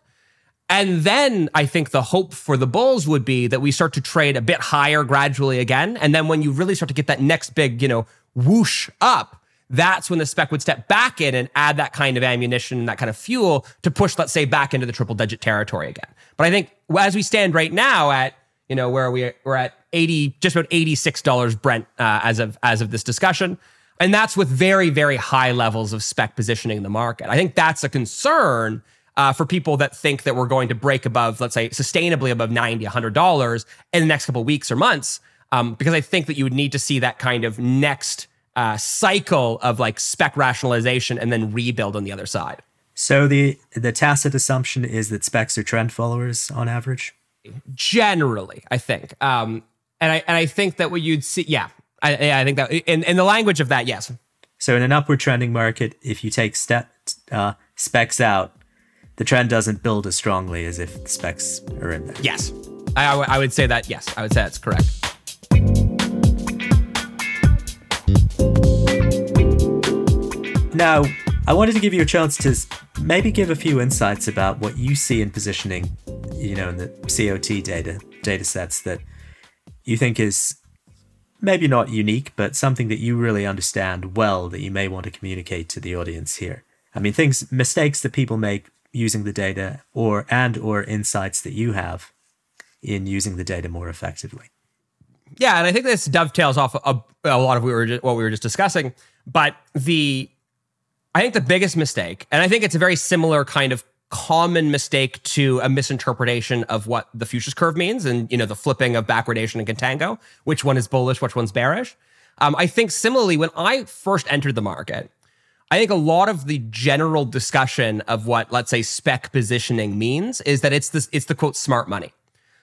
And then I think the hope for the bulls would be that we start to trade a bit higher gradually again. And then when you really start to get that next big, you know, whoosh up, that's when the spec would step back in and add that kind of ammunition that kind of fuel to push, let's say, back into the triple digit territory again. But I think as we stand right now at, you know, where we we're at 80, just about $86 Brent uh, as of as of this discussion. And that's with very, very high levels of spec positioning in the market. I think that's a concern uh, for people that think that we're going to break above, let's say, sustainably above 90 $100 in the next couple weeks or months. Um, because I think that you would need to see that kind of next uh, cycle of like spec rationalization and then rebuild on the other side.
So the the tacit assumption is that specs are trend followers on average.
Generally, I think, um, and I and I think that what you'd see, yeah, I, I think that in in the language of that, yes.
So in an upward trending market, if you take step uh, specs out, the trend doesn't build as strongly as if specs are in there.
Yes, I, I, w- I would say that. Yes, I would say that's correct.
Now, I wanted to give you a chance to maybe give a few insights about what you see in positioning, you know, in the COT data data sets that you think is maybe not unique, but something that you really understand well that you may want to communicate to the audience here. I mean, things mistakes that people make using the data or and or insights that you have in using the data more effectively.
Yeah, and I think this dovetails off a, a lot of we were just, what we were just discussing. But the I think the biggest mistake, and I think it's a very similar kind of common mistake to a misinterpretation of what the futures curve means, and you know the flipping of backwardation and contango, which one is bullish, which one's bearish. Um, I think similarly, when I first entered the market, I think a lot of the general discussion of what, let's say, spec positioning means is that it's this, it's the quote smart money.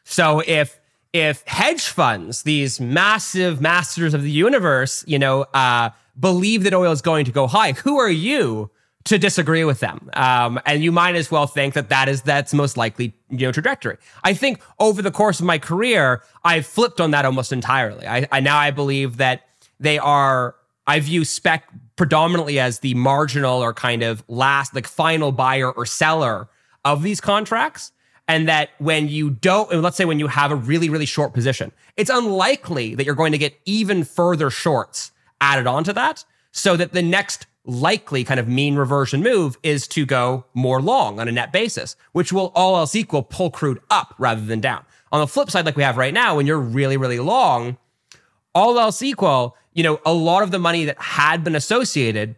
So if if hedge funds, these massive masters of the universe, you know, uh, believe that oil is going to go high, who are you to disagree with them? Um, and you might as well think that that is that's most likely you know trajectory. I think over the course of my career, I've flipped on that almost entirely. I, I now I believe that they are. I view spec predominantly as the marginal or kind of last, like final buyer or seller of these contracts and that when you don't let's say when you have a really really short position it's unlikely that you're going to get even further shorts added onto that so that the next likely kind of mean reversion move is to go more long on a net basis which will all else equal pull crude up rather than down. On the flip side like we have right now when you're really really long all else equal you know a lot of the money that had been associated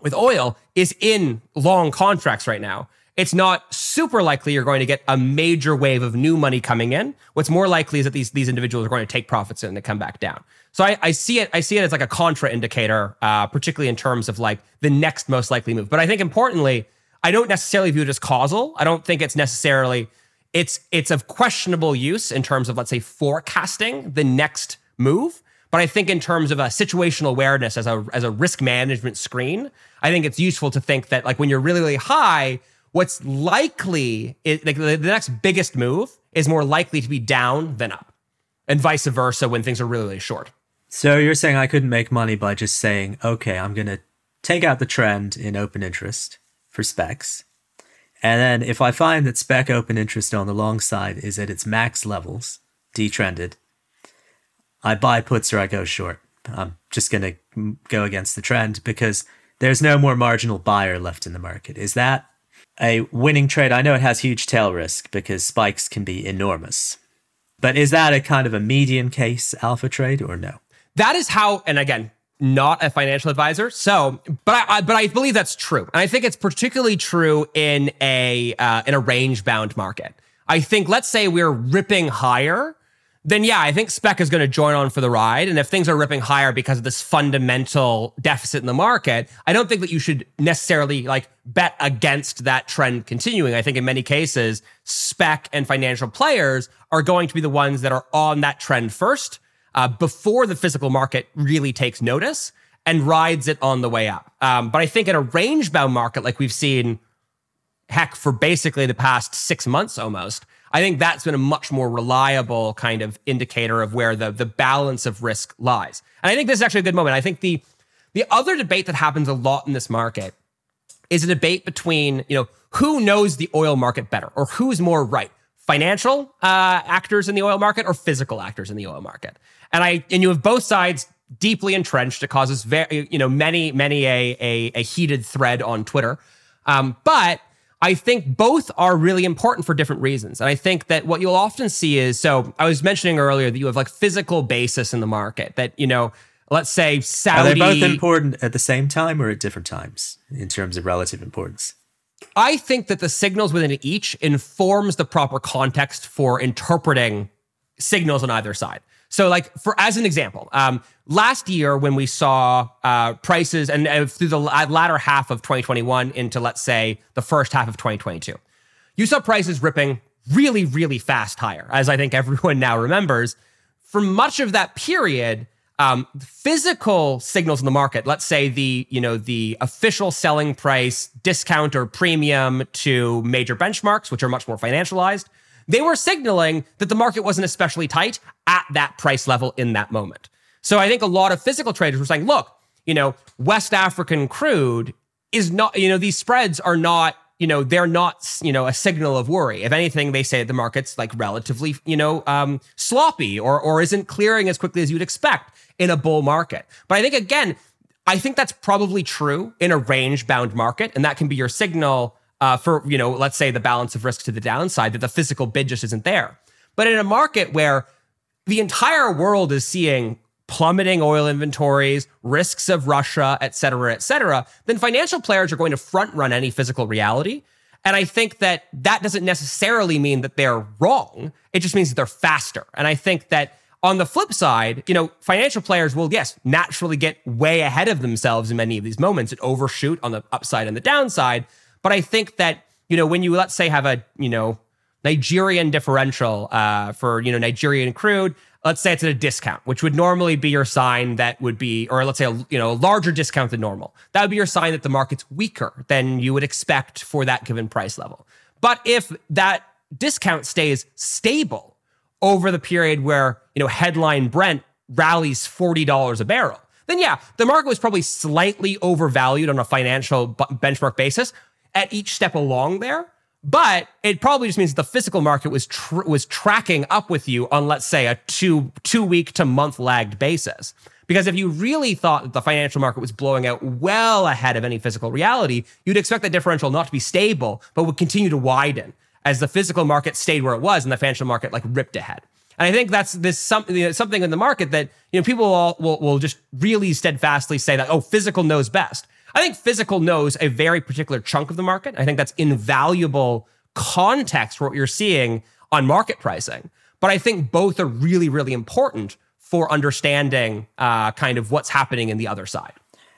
with oil is in long contracts right now it's not super likely you're going to get a major wave of new money coming in. What's more likely is that these these individuals are going to take profits and they come back down. So I, I see it I see it as like a contra indicator, uh, particularly in terms of like the next most likely move. But I think importantly, I don't necessarily view it as causal. I don't think it's necessarily it's it's of questionable use in terms of let's say forecasting the next move. But I think in terms of a situational awareness as a as a risk management screen, I think it's useful to think that like when you're really really high what's likely is, like the, the next biggest move is more likely to be down than up and vice versa when things are really, really short.
So you're saying I couldn't make money by just saying, okay, I'm going to take out the trend in open interest for specs. And then if I find that spec open interest on the long side is at its max levels, detrended, I buy puts or I go short. I'm just going to go against the trend because there's no more marginal buyer left in the market. Is that a winning trade. I know it has huge tail risk because spikes can be enormous. But is that a kind of a median case alpha trade or no?
That is how, and again, not a financial advisor. So, but I, but I believe that's true, and I think it's particularly true in a uh, in a range bound market. I think let's say we're ripping higher then yeah, I think spec is going to join on for the ride. And if things are ripping higher because of this fundamental deficit in the market, I don't think that you should necessarily like bet against that trend continuing. I think in many cases, spec and financial players are going to be the ones that are on that trend first uh, before the physical market really takes notice and rides it on the way up. Um, but I think in a range bound market like we've seen, heck, for basically the past six months almost, I think that's been a much more reliable kind of indicator of where the the balance of risk lies. And I think this is actually a good moment. I think the the other debate that happens a lot in this market is a debate between, you know, who knows the oil market better or who's more right? Financial uh, actors in the oil market or physical actors in the oil market. And I and you have both sides deeply entrenched. It causes very, you know, many, many a a, a heated thread on Twitter. Um, but I think both are really important for different reasons. And I think that what you'll often see is so I was mentioning earlier that you have like physical basis in the market that, you know, let's say Saudi.
Are they both important at the same time or at different times in terms of relative importance?
I think that the signals within each informs the proper context for interpreting signals on either side. So, like for as an example, um, last year when we saw uh, prices and uh, through the latter half of 2021 into let's say the first half of 2022, you saw prices ripping really, really fast higher, as I think [LAUGHS] everyone now remembers. For much of that period, um, physical signals in the market, let's say the you know the official selling price discount or premium to major benchmarks, which are much more financialized, they were signaling that the market wasn't especially tight at that price level in that moment. So I think a lot of physical traders were saying, look, you know, West African crude is not, you know, these spreads are not, you know, they're not, you know, a signal of worry. If anything, they say the market's like relatively, you know, um, sloppy or or isn't clearing as quickly as you'd expect in a bull market. But I think again, I think that's probably true in a range bound market, and that can be your signal uh, for you know let's say the balance of risk to the downside that the physical bid just isn't there. But in a market where the entire world is seeing plummeting oil inventories risks of russia et cetera et cetera then financial players are going to front run any physical reality. And i think that that doesn't necessarily mean that they're wrong. It just means that they're faster. And i think that on the flip side, you know, financial players will, yes, naturally get way ahead of themselves in many of these moments and overshoot on the upside and the downside. But I think that, you know, when you, let's say, have a, you know, Nigerian differential uh, for, you know, Nigerian crude, let's say it's at a discount, which would normally be your sign that would be, or let's say, a, you know, a larger discount than normal. That would be your sign that the market's weaker than you would expect for that given price level. But if that discount stays stable over the period where, you know, headline Brent rallies $40 a barrel, then yeah, the market was probably slightly overvalued on a financial benchmark basis at each step along there. But it probably just means the physical market was tr- was tracking up with you on, let's say, a two two week to month lagged basis. Because if you really thought that the financial market was blowing out well ahead of any physical reality, you'd expect that differential not to be stable, but would continue to widen as the physical market stayed where it was and the financial market like ripped ahead. And I think that's this something something in the market that you know people will, will will just really steadfastly say that oh physical knows best. I think physical knows a very particular chunk of the market. I think that's invaluable context for what you're seeing on market pricing. But I think both are really, really important for understanding uh, kind of what's happening in the other side.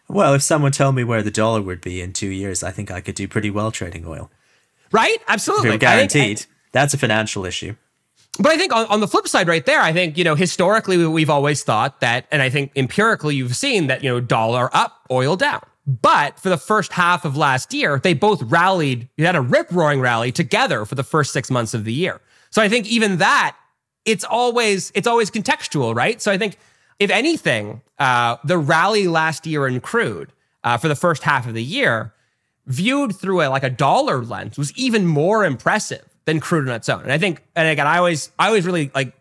Well, if someone told me where the dollar would be in two years, I think I could do pretty well trading oil.
Right? Absolutely.
Guaranteed. Think, That's a financial issue.
But I think on, on, the flip side, right there, I think, you know, historically, we've always thought that, and I think empirically, you've seen that, you know, dollar up, oil down. But for the first half of last year, they both rallied, you had a rip roaring rally together for the first six months of the year. So I think even that, it's always, it's always contextual, right? So I think if anything, uh, the rally last year in crude uh, for the first half of the year, viewed through a, like a dollar lens, was even more impressive than crude on its own. And I think, and again, I always, I always really like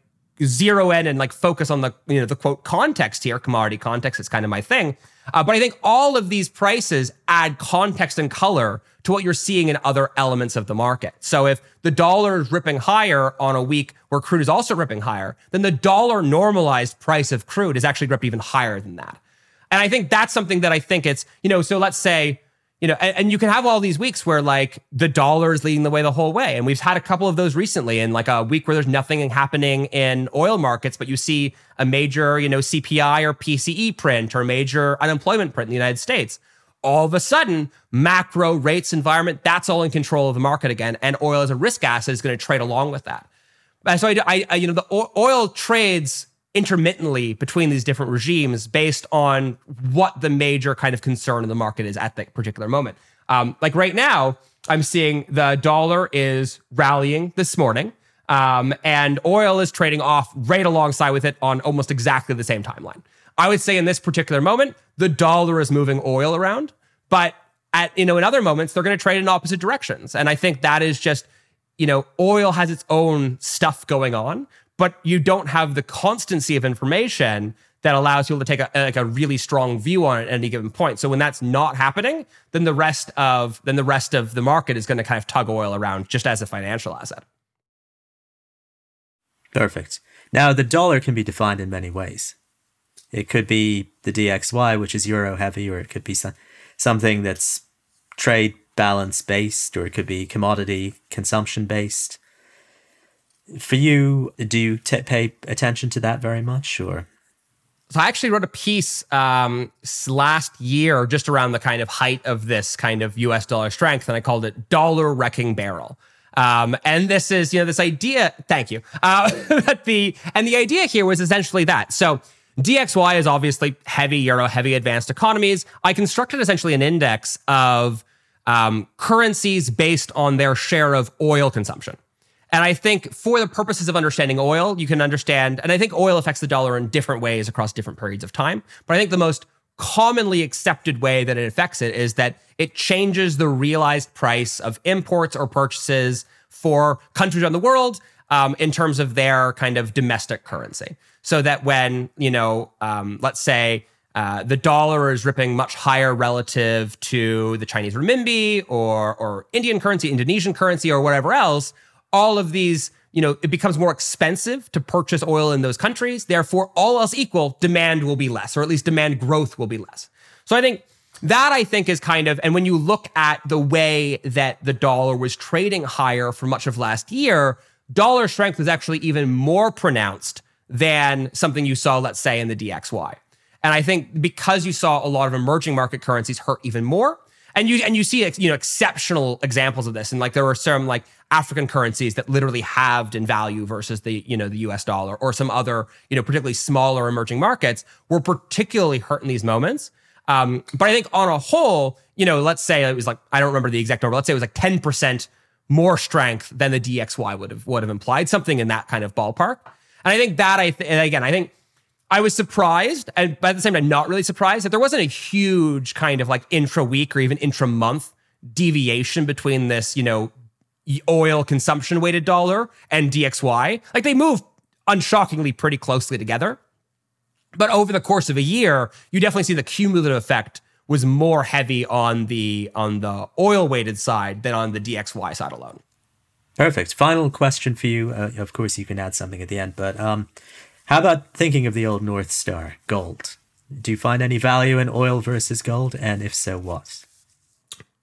zero in and like focus on the, you know, the quote context here, commodity context is kind of my thing. Uh, but I think all of these prices add context and color to what you're seeing in other elements of the market. So if the dollar is ripping higher on a week where crude is also ripping higher, then the dollar normalized price of crude is actually ripped even higher than that. And I think that's something that I think it's, you know, so let's say you know, and, and, you can have all these weeks where like the dollar is leading the way the whole way. And we've had a couple of those recently in like a week where there's nothing happening in oil markets, but you see a major, you know, CPI or PCE print or major unemployment print in the United States. All of a sudden, macro rates environment, that's all in control of the market again. And oil as a risk asset is going to trade along with that. And so I, I you know, the oil trades intermittently between these different regimes based on what the major kind of concern in the market is at that particular moment. Um, like right now, I'm seeing the dollar is rallying this morning, um, and oil is trading off right alongside with it on almost exactly the same timeline. I would say in this particular moment, the dollar is moving oil around, but at you know in other moments they're going to trade in opposite directions, and I think that is just you know oil has its own stuff going on but you don't have the constancy of information that allows people to take a, like a really strong view on it at any given point. So when that's not happening, then the rest of then the rest of the market is going to kind of tug oil around just as a financial asset.
Perfect. Now the dollar can be defined in many ways. It could be the DXY, which is euro heavy, or it could be some, something that's trade balance based or it could be commodity consumption based. For you, do you t- pay attention to that very much or?
So I actually wrote a piece um, last year just around the kind of height of this kind of US dollar strength, and I called it dollar wrecking barrel. Um, and this is, you know, this idea, thank you. Uh, [LAUGHS] that the and the idea here was essentially that. So DXY is obviously heavy euro, heavy advanced economies. I constructed essentially an index of um, currencies based on their share of oil consumption. And I think for the purposes of understanding oil, you can understand, and I think oil affects the dollar in different ways across different periods of time. But I think the most commonly accepted way that it affects it is that it changes the realized price of imports or purchases for countries around the world um, in terms of their kind of domestic currency. So that when, you know, um, let's say, uh, the dollar is ripping much higher relative to the Chinese renminbi or or Indian currency, Indonesian currency, or whatever else. All of these, you know, it becomes more expensive to purchase oil in those countries. Therefore, all else equal, demand will be less, or at least demand growth will be less. So I think that I think is kind of, and when you look at the way that the dollar was trading higher for much of last year, dollar strength was actually even more pronounced than something you saw, let's say, in the DXY. And I think because you saw a lot of emerging market currencies hurt even more, and you and you see you know exceptional examples of this, and like there were some like African currencies that literally halved in value versus the you know the U.S. dollar, or some other you know particularly smaller emerging markets were particularly hurt in these moments. Um, but I think on a whole, you know, let's say it was like I don't remember the exact number. Let's say it was like ten percent more strength than the DXY would have would have implied, something in that kind of ballpark. And I think that I th- again, I think I was surprised, and by the same time, not really surprised that there wasn't a huge kind of like intra week or even intra month deviation between this, you know, oil consumption weighted dollar and DXY. Like they move unshockingly pretty closely together. But over the course of a year, you definitely see the cumulative effect was more heavy on the on the oil weighted side than on the DXY side alone.
Perfect. Final question for you. Uh, of course, you can add something at the end, but um, how about thinking of the old North Star, gold? Do you find any value in oil versus gold? And if so, what?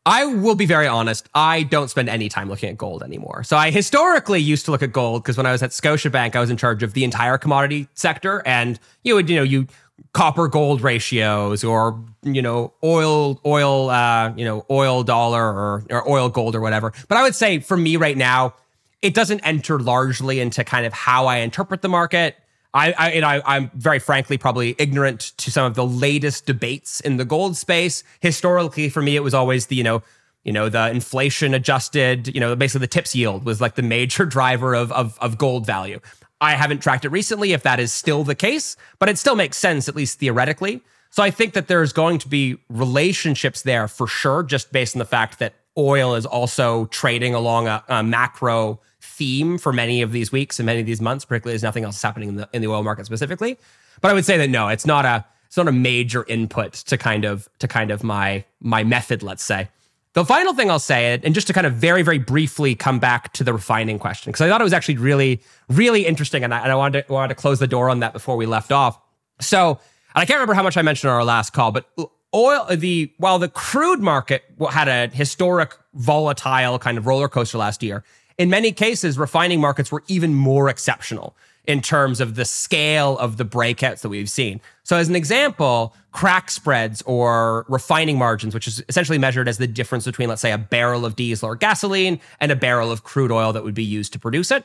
I will be very honest. I don't spend any time looking at gold anymore. So I historically used to look at gold because when I was at Scotiabank, I was in charge of the entire commodity sector, and you would, you know, you copper gold ratios or you know oil oil uh, you know oil dollar or or oil gold or whatever. But I would say for me right now, it doesn't enter largely into kind of how I interpret the market. I, I I'm very frankly probably ignorant to some of the latest debates in the gold space. Historically, for me, it was always the you know you know the inflation adjusted you know basically the TIPS yield was like the major [LAUGHS] driver of of, of gold value. I haven't tracked it recently if that is still the case, but it still makes sense at least theoretically. So I think that there's going to be relationships there for sure, just based on the fact that oil is also trading along a, a macro theme for many of these weeks and many of these months, particularly as nothing else is happening in the in the oil market specifically. But I would say that no, it's not a it's not a major input to kind of to kind of my my method, let's say. The final thing I'll say, and just to kind of very, very briefly come back to the refining question, because I thought it was actually really, really interesting, and I, and I wanted to, wanted to close the door on that before we left off. So, I can't remember how much I mentioned on our last call, but oil, the while the crude market had a historic volatile kind of roller coaster last year, in many cases, refining markets were even more exceptional in terms of the scale of the breakouts that we've seen. So, as an example, crack spreads or refining margins, which is essentially measured as the difference between, let's say, a barrel of diesel or gasoline and a barrel of crude oil that would be used to produce it.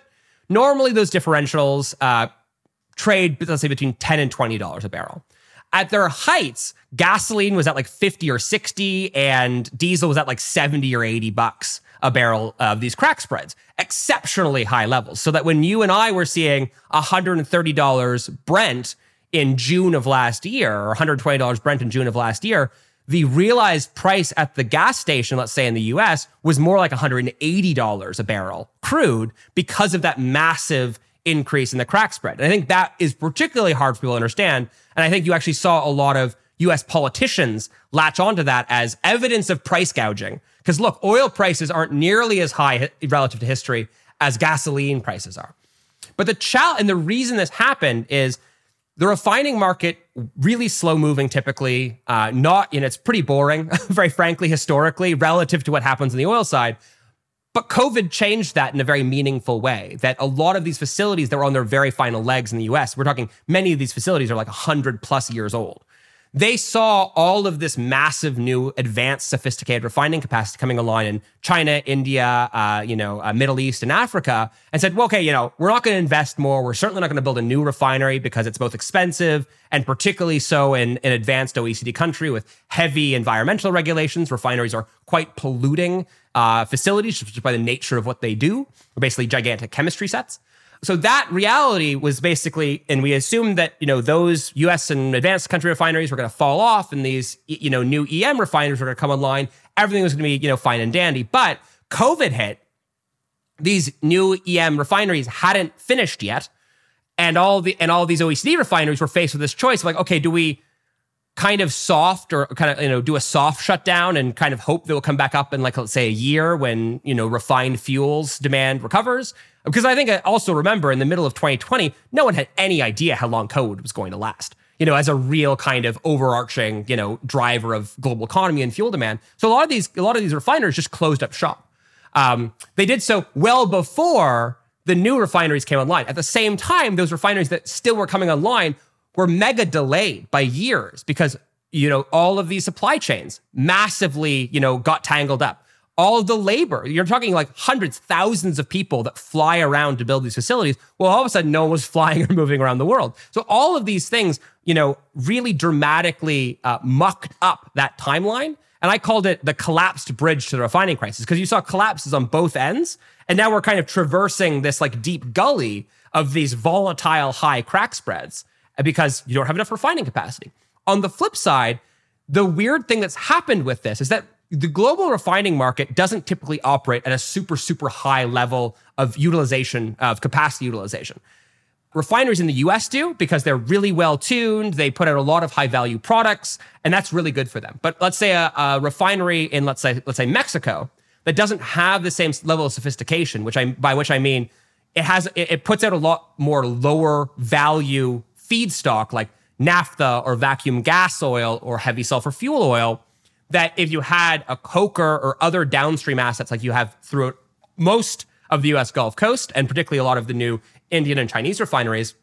Normally, those differentials uh, trade, let's say, between 10 and $20 a barrel. At their heights, gasoline was at like 50 or 60 and diesel was at like 70 or 80 bucks a barrel of these crack spreads, exceptionally high levels. So that when you and I were seeing $130 Brent in June of last year, or $120 Brent in June of last year, the realized price at the gas station, let's say in the US, was more like $180 a barrel crude because of that massive increase in the crack spread. And I think that is particularly hard for people to understand. And I think you actually saw a lot of US politicians latch onto that as evidence of price gouging. Because look, oil prices aren't nearly as high relative to history as gasoline prices are. But the challenge and the reason this happened is the refining market really slow moving typically uh, not you know it's pretty boring [LAUGHS] very frankly historically relative to what happens on the oil side but covid changed that in a very meaningful way that a lot of these facilities that were on their very final legs in the us we're talking many of these facilities are like 100 plus years old they saw all of this massive new advanced sophisticated refining capacity coming online in china india uh, you know uh, middle east and africa and said well okay you know we're not going to invest more. We're certainly not going to build a new refinery because it's both expensive and particularly so in an advanced oecd country with heavy environmental regulations. Refineries are quite polluting uh, facilities just by the nature of what they do. They're basically gigantic chemistry sets so that reality was basically, and we assumed that you know those U.S. and advanced country refineries were going to fall off, and these you know new EM refineries were going to come online. Everything was going to be you know fine and dandy. But COVID hit. These new EM refineries hadn't finished yet, and all the and all these OECD refineries were faced with this choice: like, okay, do we kind of soft or kind of you know do a soft shutdown and kind of hope that will come back up in like let's say a year when you know refined fuels demand recovers because I think I also remember in the middle of 2020, no one had any idea how long COVID was going to last. You know, as a real kind of overarching, you know, driver of global economy and fuel demand. So a lot of these, a lot of these refiners just closed up shop. Um, they did so well before the new refineries came online. At the same time, those refineries that still were coming online were mega delayed by years because you know all of these supply chains massively you know got tangled up all the labor. You're talking like hundreds, thousands of people that fly around to build these facilities. Well, all of a sudden, no one was [LAUGHS] flying or moving around the world. So all of these things, you know, really dramatically uh, mucked up that timeline. And I called it the collapsed bridge to the refining crisis because you saw collapses on both ends. And now we're kind of traversing this like deep gully of these volatile high crack spreads uh, because you don't have enough refining capacity. On the flip side, the weird thing that's happened with this is that the global refining market doesn't typically operate at a super, super high level of utilization, of capacity utilization. Refineries in the US do because they're really well tuned. They put out a lot of high value products, and that's really good for them. But let's say a, a refinery in, let's say, let's say Mexico that doesn't have the same level of sophistication, which I by which I mean it has it, it puts out a lot more lower value feedstock like naphtha or vacuum gas oil or heavy sulfur fuel oil that if you had a coker or other downstream assets like you have throughout most of the US Gulf Coast and particularly a lot of the new Indian and Chinese refineries,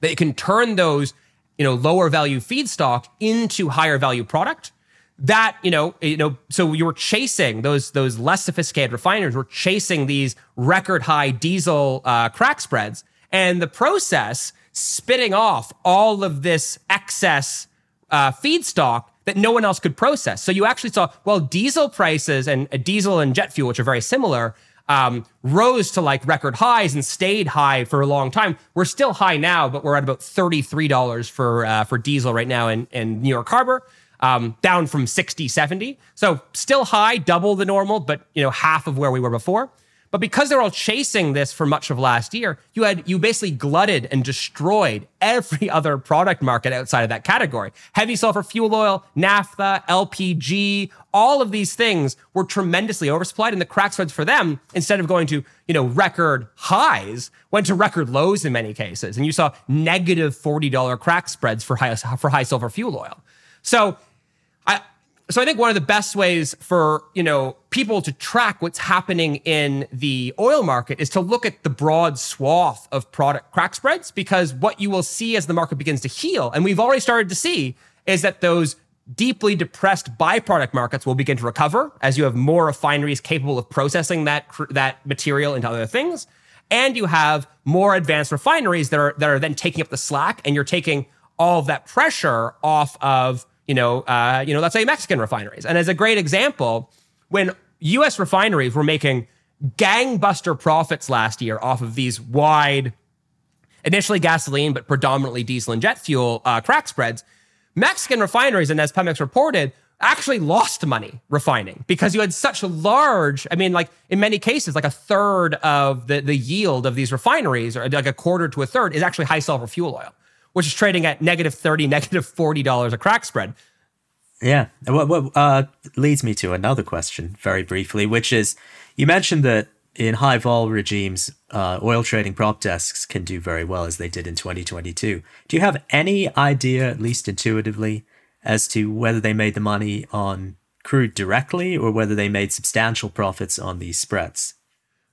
that you can turn those, you know, lower value feedstock into higher value product. That, you know, you know, so you were chasing those those less sophisticated refiners were chasing these record high diesel uh, crack spreads, and the process spitting off all of this excess uh, feedstock that no one else could process. So you actually saw, well, diesel prices and uh, diesel and jet fuel, which are very similar, um, rose to like record highs and stayed high for a long time. We're still high now, but we're at about thirty-three dollars for uh, for diesel right now in, in New York Harbor, um, down from 60, 70. So still high, double the normal, but you know half of where we were before. But because they're all chasing this for much of last year, you had you basically glutted and destroyed every [LAUGHS] other product market outside of that category. Heavy sulfur fuel oil, naphtha, LPG, all of these things were tremendously oversupplied, and the crack spreads for them, instead of going to you know record highs, went to record lows in many cases, and you saw negative negative forty dollar crack spreads for high for high sulfur fuel oil. So so I think one of the best ways for, you know, people to track what's happening in the oil market is to look at the broad swath of product crack spreads because what you will see as the market begins to heal and we've already started to see is that those deeply depressed byproduct markets will begin to recover as you have more refineries capable of processing that that material into other things. And you have more advanced refineries that are that are then taking up the slack and you're taking all of that pressure off of you know, uh, you know, let's say Mexican refineries. And as a great example, when U.S. refineries were making gangbuster profits last year off of these wide, initially gasoline, but predominantly diesel and jet fuel uh, crack spreads, Mexican refineries, and as Pemex reported, actually lost money refining because you had such large, I mean, like in many cases, like a third of the, the yield of these refineries, or like a quarter to a third, is actually high sulfur fuel oil which is trading at negative 30, negative $40 a crack spread.
Yeah. What, what uh, leads me to another question, very briefly, which is you mentioned that in high vol regimes, uh, oil trading prop desks can do very well as they did in 2022. Do you have any idea, at least intuitively, as to whether they made the money on crude directly or whether they made substantial profits on these spreads?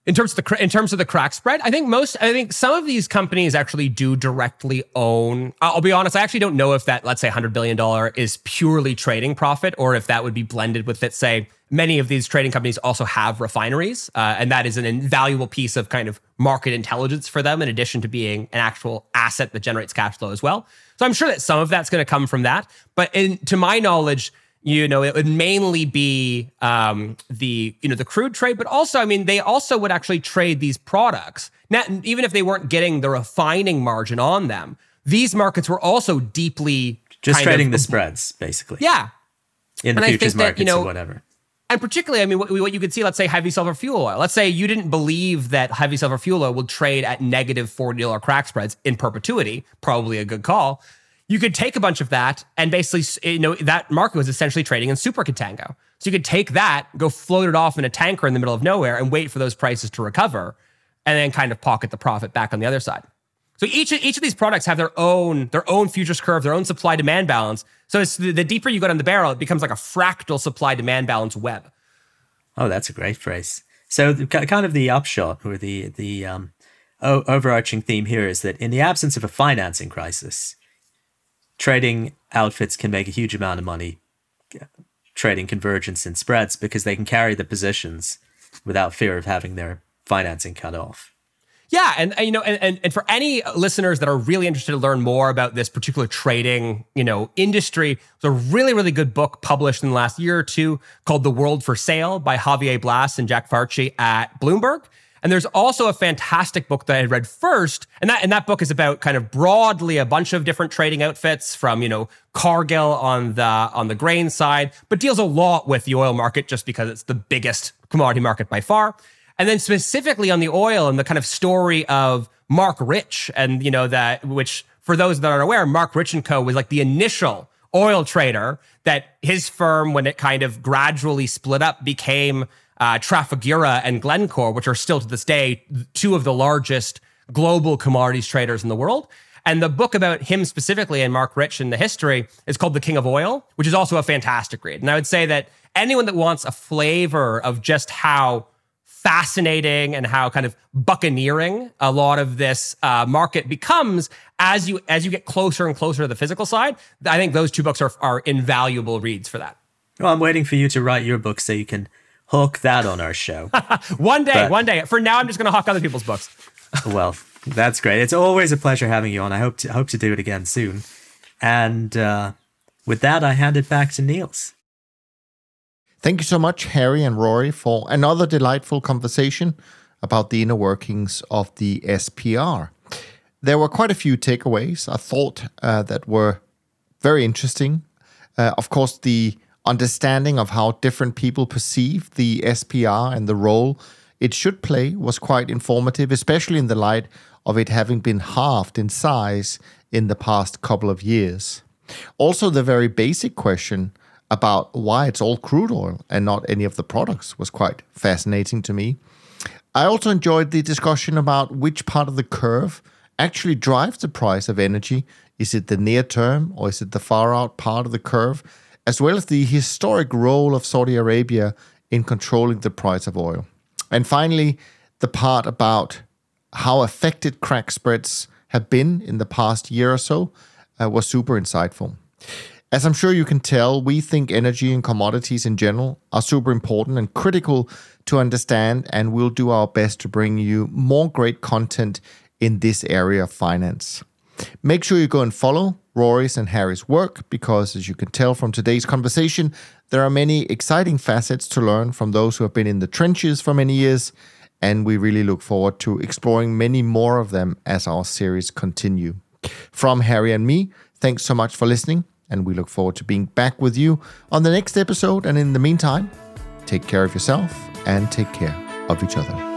In terms of the in terms of the crack spread, I think most I think some of these companies actually do directly own. I'll be honest, I actually don't know if that let's say 100 billion dollar is purely trading profit or if that would be blended with it say many of these trading companies also have refineries uh, and that is an invaluable piece of kind of market intelligence for them in addition to being an actual asset that generates cash flow as well. So I'm sure that some of that's going to come from that, but in, to my knowledge you know it would mainly be um, the you know the crude trade but also i mean they also would actually trade these products. Now even if they weren't getting the refining margin on them these markets were also deeply
just trading of, the spreads basically.
Yeah.
In the and futures markets you know, or whatever.
and particularly, I mean, what, what, you could see, let's say heavy sulfur fuel oil. Let's say you didn't believe that heavy sulfur fuel oil would trade at negative $40 crack spreads in perpetuity, probably a good call you could take a bunch of that and basically, you know, that market was essentially trading in super contango. So you could take that, go float it off in a tanker in the middle of nowhere and wait for those prices to recover and then kind of pocket the profit back on the other side. So each each of these products have their own their own futures curve, their own supply demand balance. So it's the, the deeper you go down the barrel, it becomes like a fractal supply demand balance web.
Oh, that's a great phrase. So kind of the upshot or the the um, overarching theme here is that in the absence of a financing crisis, trading outfits can make a huge amount of money uh, trading convergence and spreads because they can carry the positions without fear of having their financing cut off.
Yeah, and, and you know, and, and for any listeners that are really interested to learn more about this particular trading, you know, industry, there's a really, really good book published in the last year or two called "The World for Sale" by Javier Blas and Jack Farchy at Bloomberg. And there's also a fantastic book that I read first, and that and that book is about kind of broadly a bunch of different trading outfits from you know Cargill on the on the grain side, but deals a lot with the oil market just because it's the biggest commodity market by far. And then specifically on the oil and the kind of story of Marc Rich, and you know that which for those that aren't aware, Marc Rich and Co was like the initial oil trader that his firm, when it kind of gradually split up, became uh, Trafigura and Glencore, which are still to this day two of the largest global commodities traders in the world. And the book about him specifically and Marc Rich and the history is called The King of Oil, which is also a fantastic read. And I would say that anyone that wants a flavor of just how fascinating and how kind of buccaneering a lot of this uh, market becomes as you as you get closer and closer to the physical side, I think those two books are, are invaluable reads for that.
Well, I'm waiting for you to write your book so you can hook that on our show. [LAUGHS]
one day, but, one day. For now, I'm just going to hawk other people's books. [LAUGHS]
well, that's great. It's always a pleasure having you on. I hope to hope to do it again soon. And uh, with that, I hand it back to Niels.
Thank you so much, Hari and Rory, for another delightful conversation about the inner workings of the SPR. There were quite a few takeaways I thought uh, that were very interesting. Uh, of course, the understanding of how different people perceive the SPR and the role it should play was quite informative, especially in the light of it having been halved in size in the past couple of years. Also, the very basic question about why it's all crude oil and not any of the products was quite fascinating to me. I also enjoyed the discussion about which part of the curve actually drives the price of energy. Is it the near term or is it the far out part of the curve? As well as the historic role of Saudi Arabia in controlling the price of oil. And finally, the part about how affected crack spreads have been in the past year or so uh, was super insightful. As I'm sure you can tell, we think energy and commodities in general are super important and critical to understand, and we'll do our best to bring you more great content in this area of finance. Make sure you go and follow Rory's and Hari's work because, as you can tell from today's conversation, there are many exciting facets to learn from those who have been in the trenches for many years, and we really look forward to exploring many more of them as our series continue. From Harry and me, thanks so much for listening, and we look forward to being back with you on the next episode. And in the meantime, take care of yourself and take care of each other.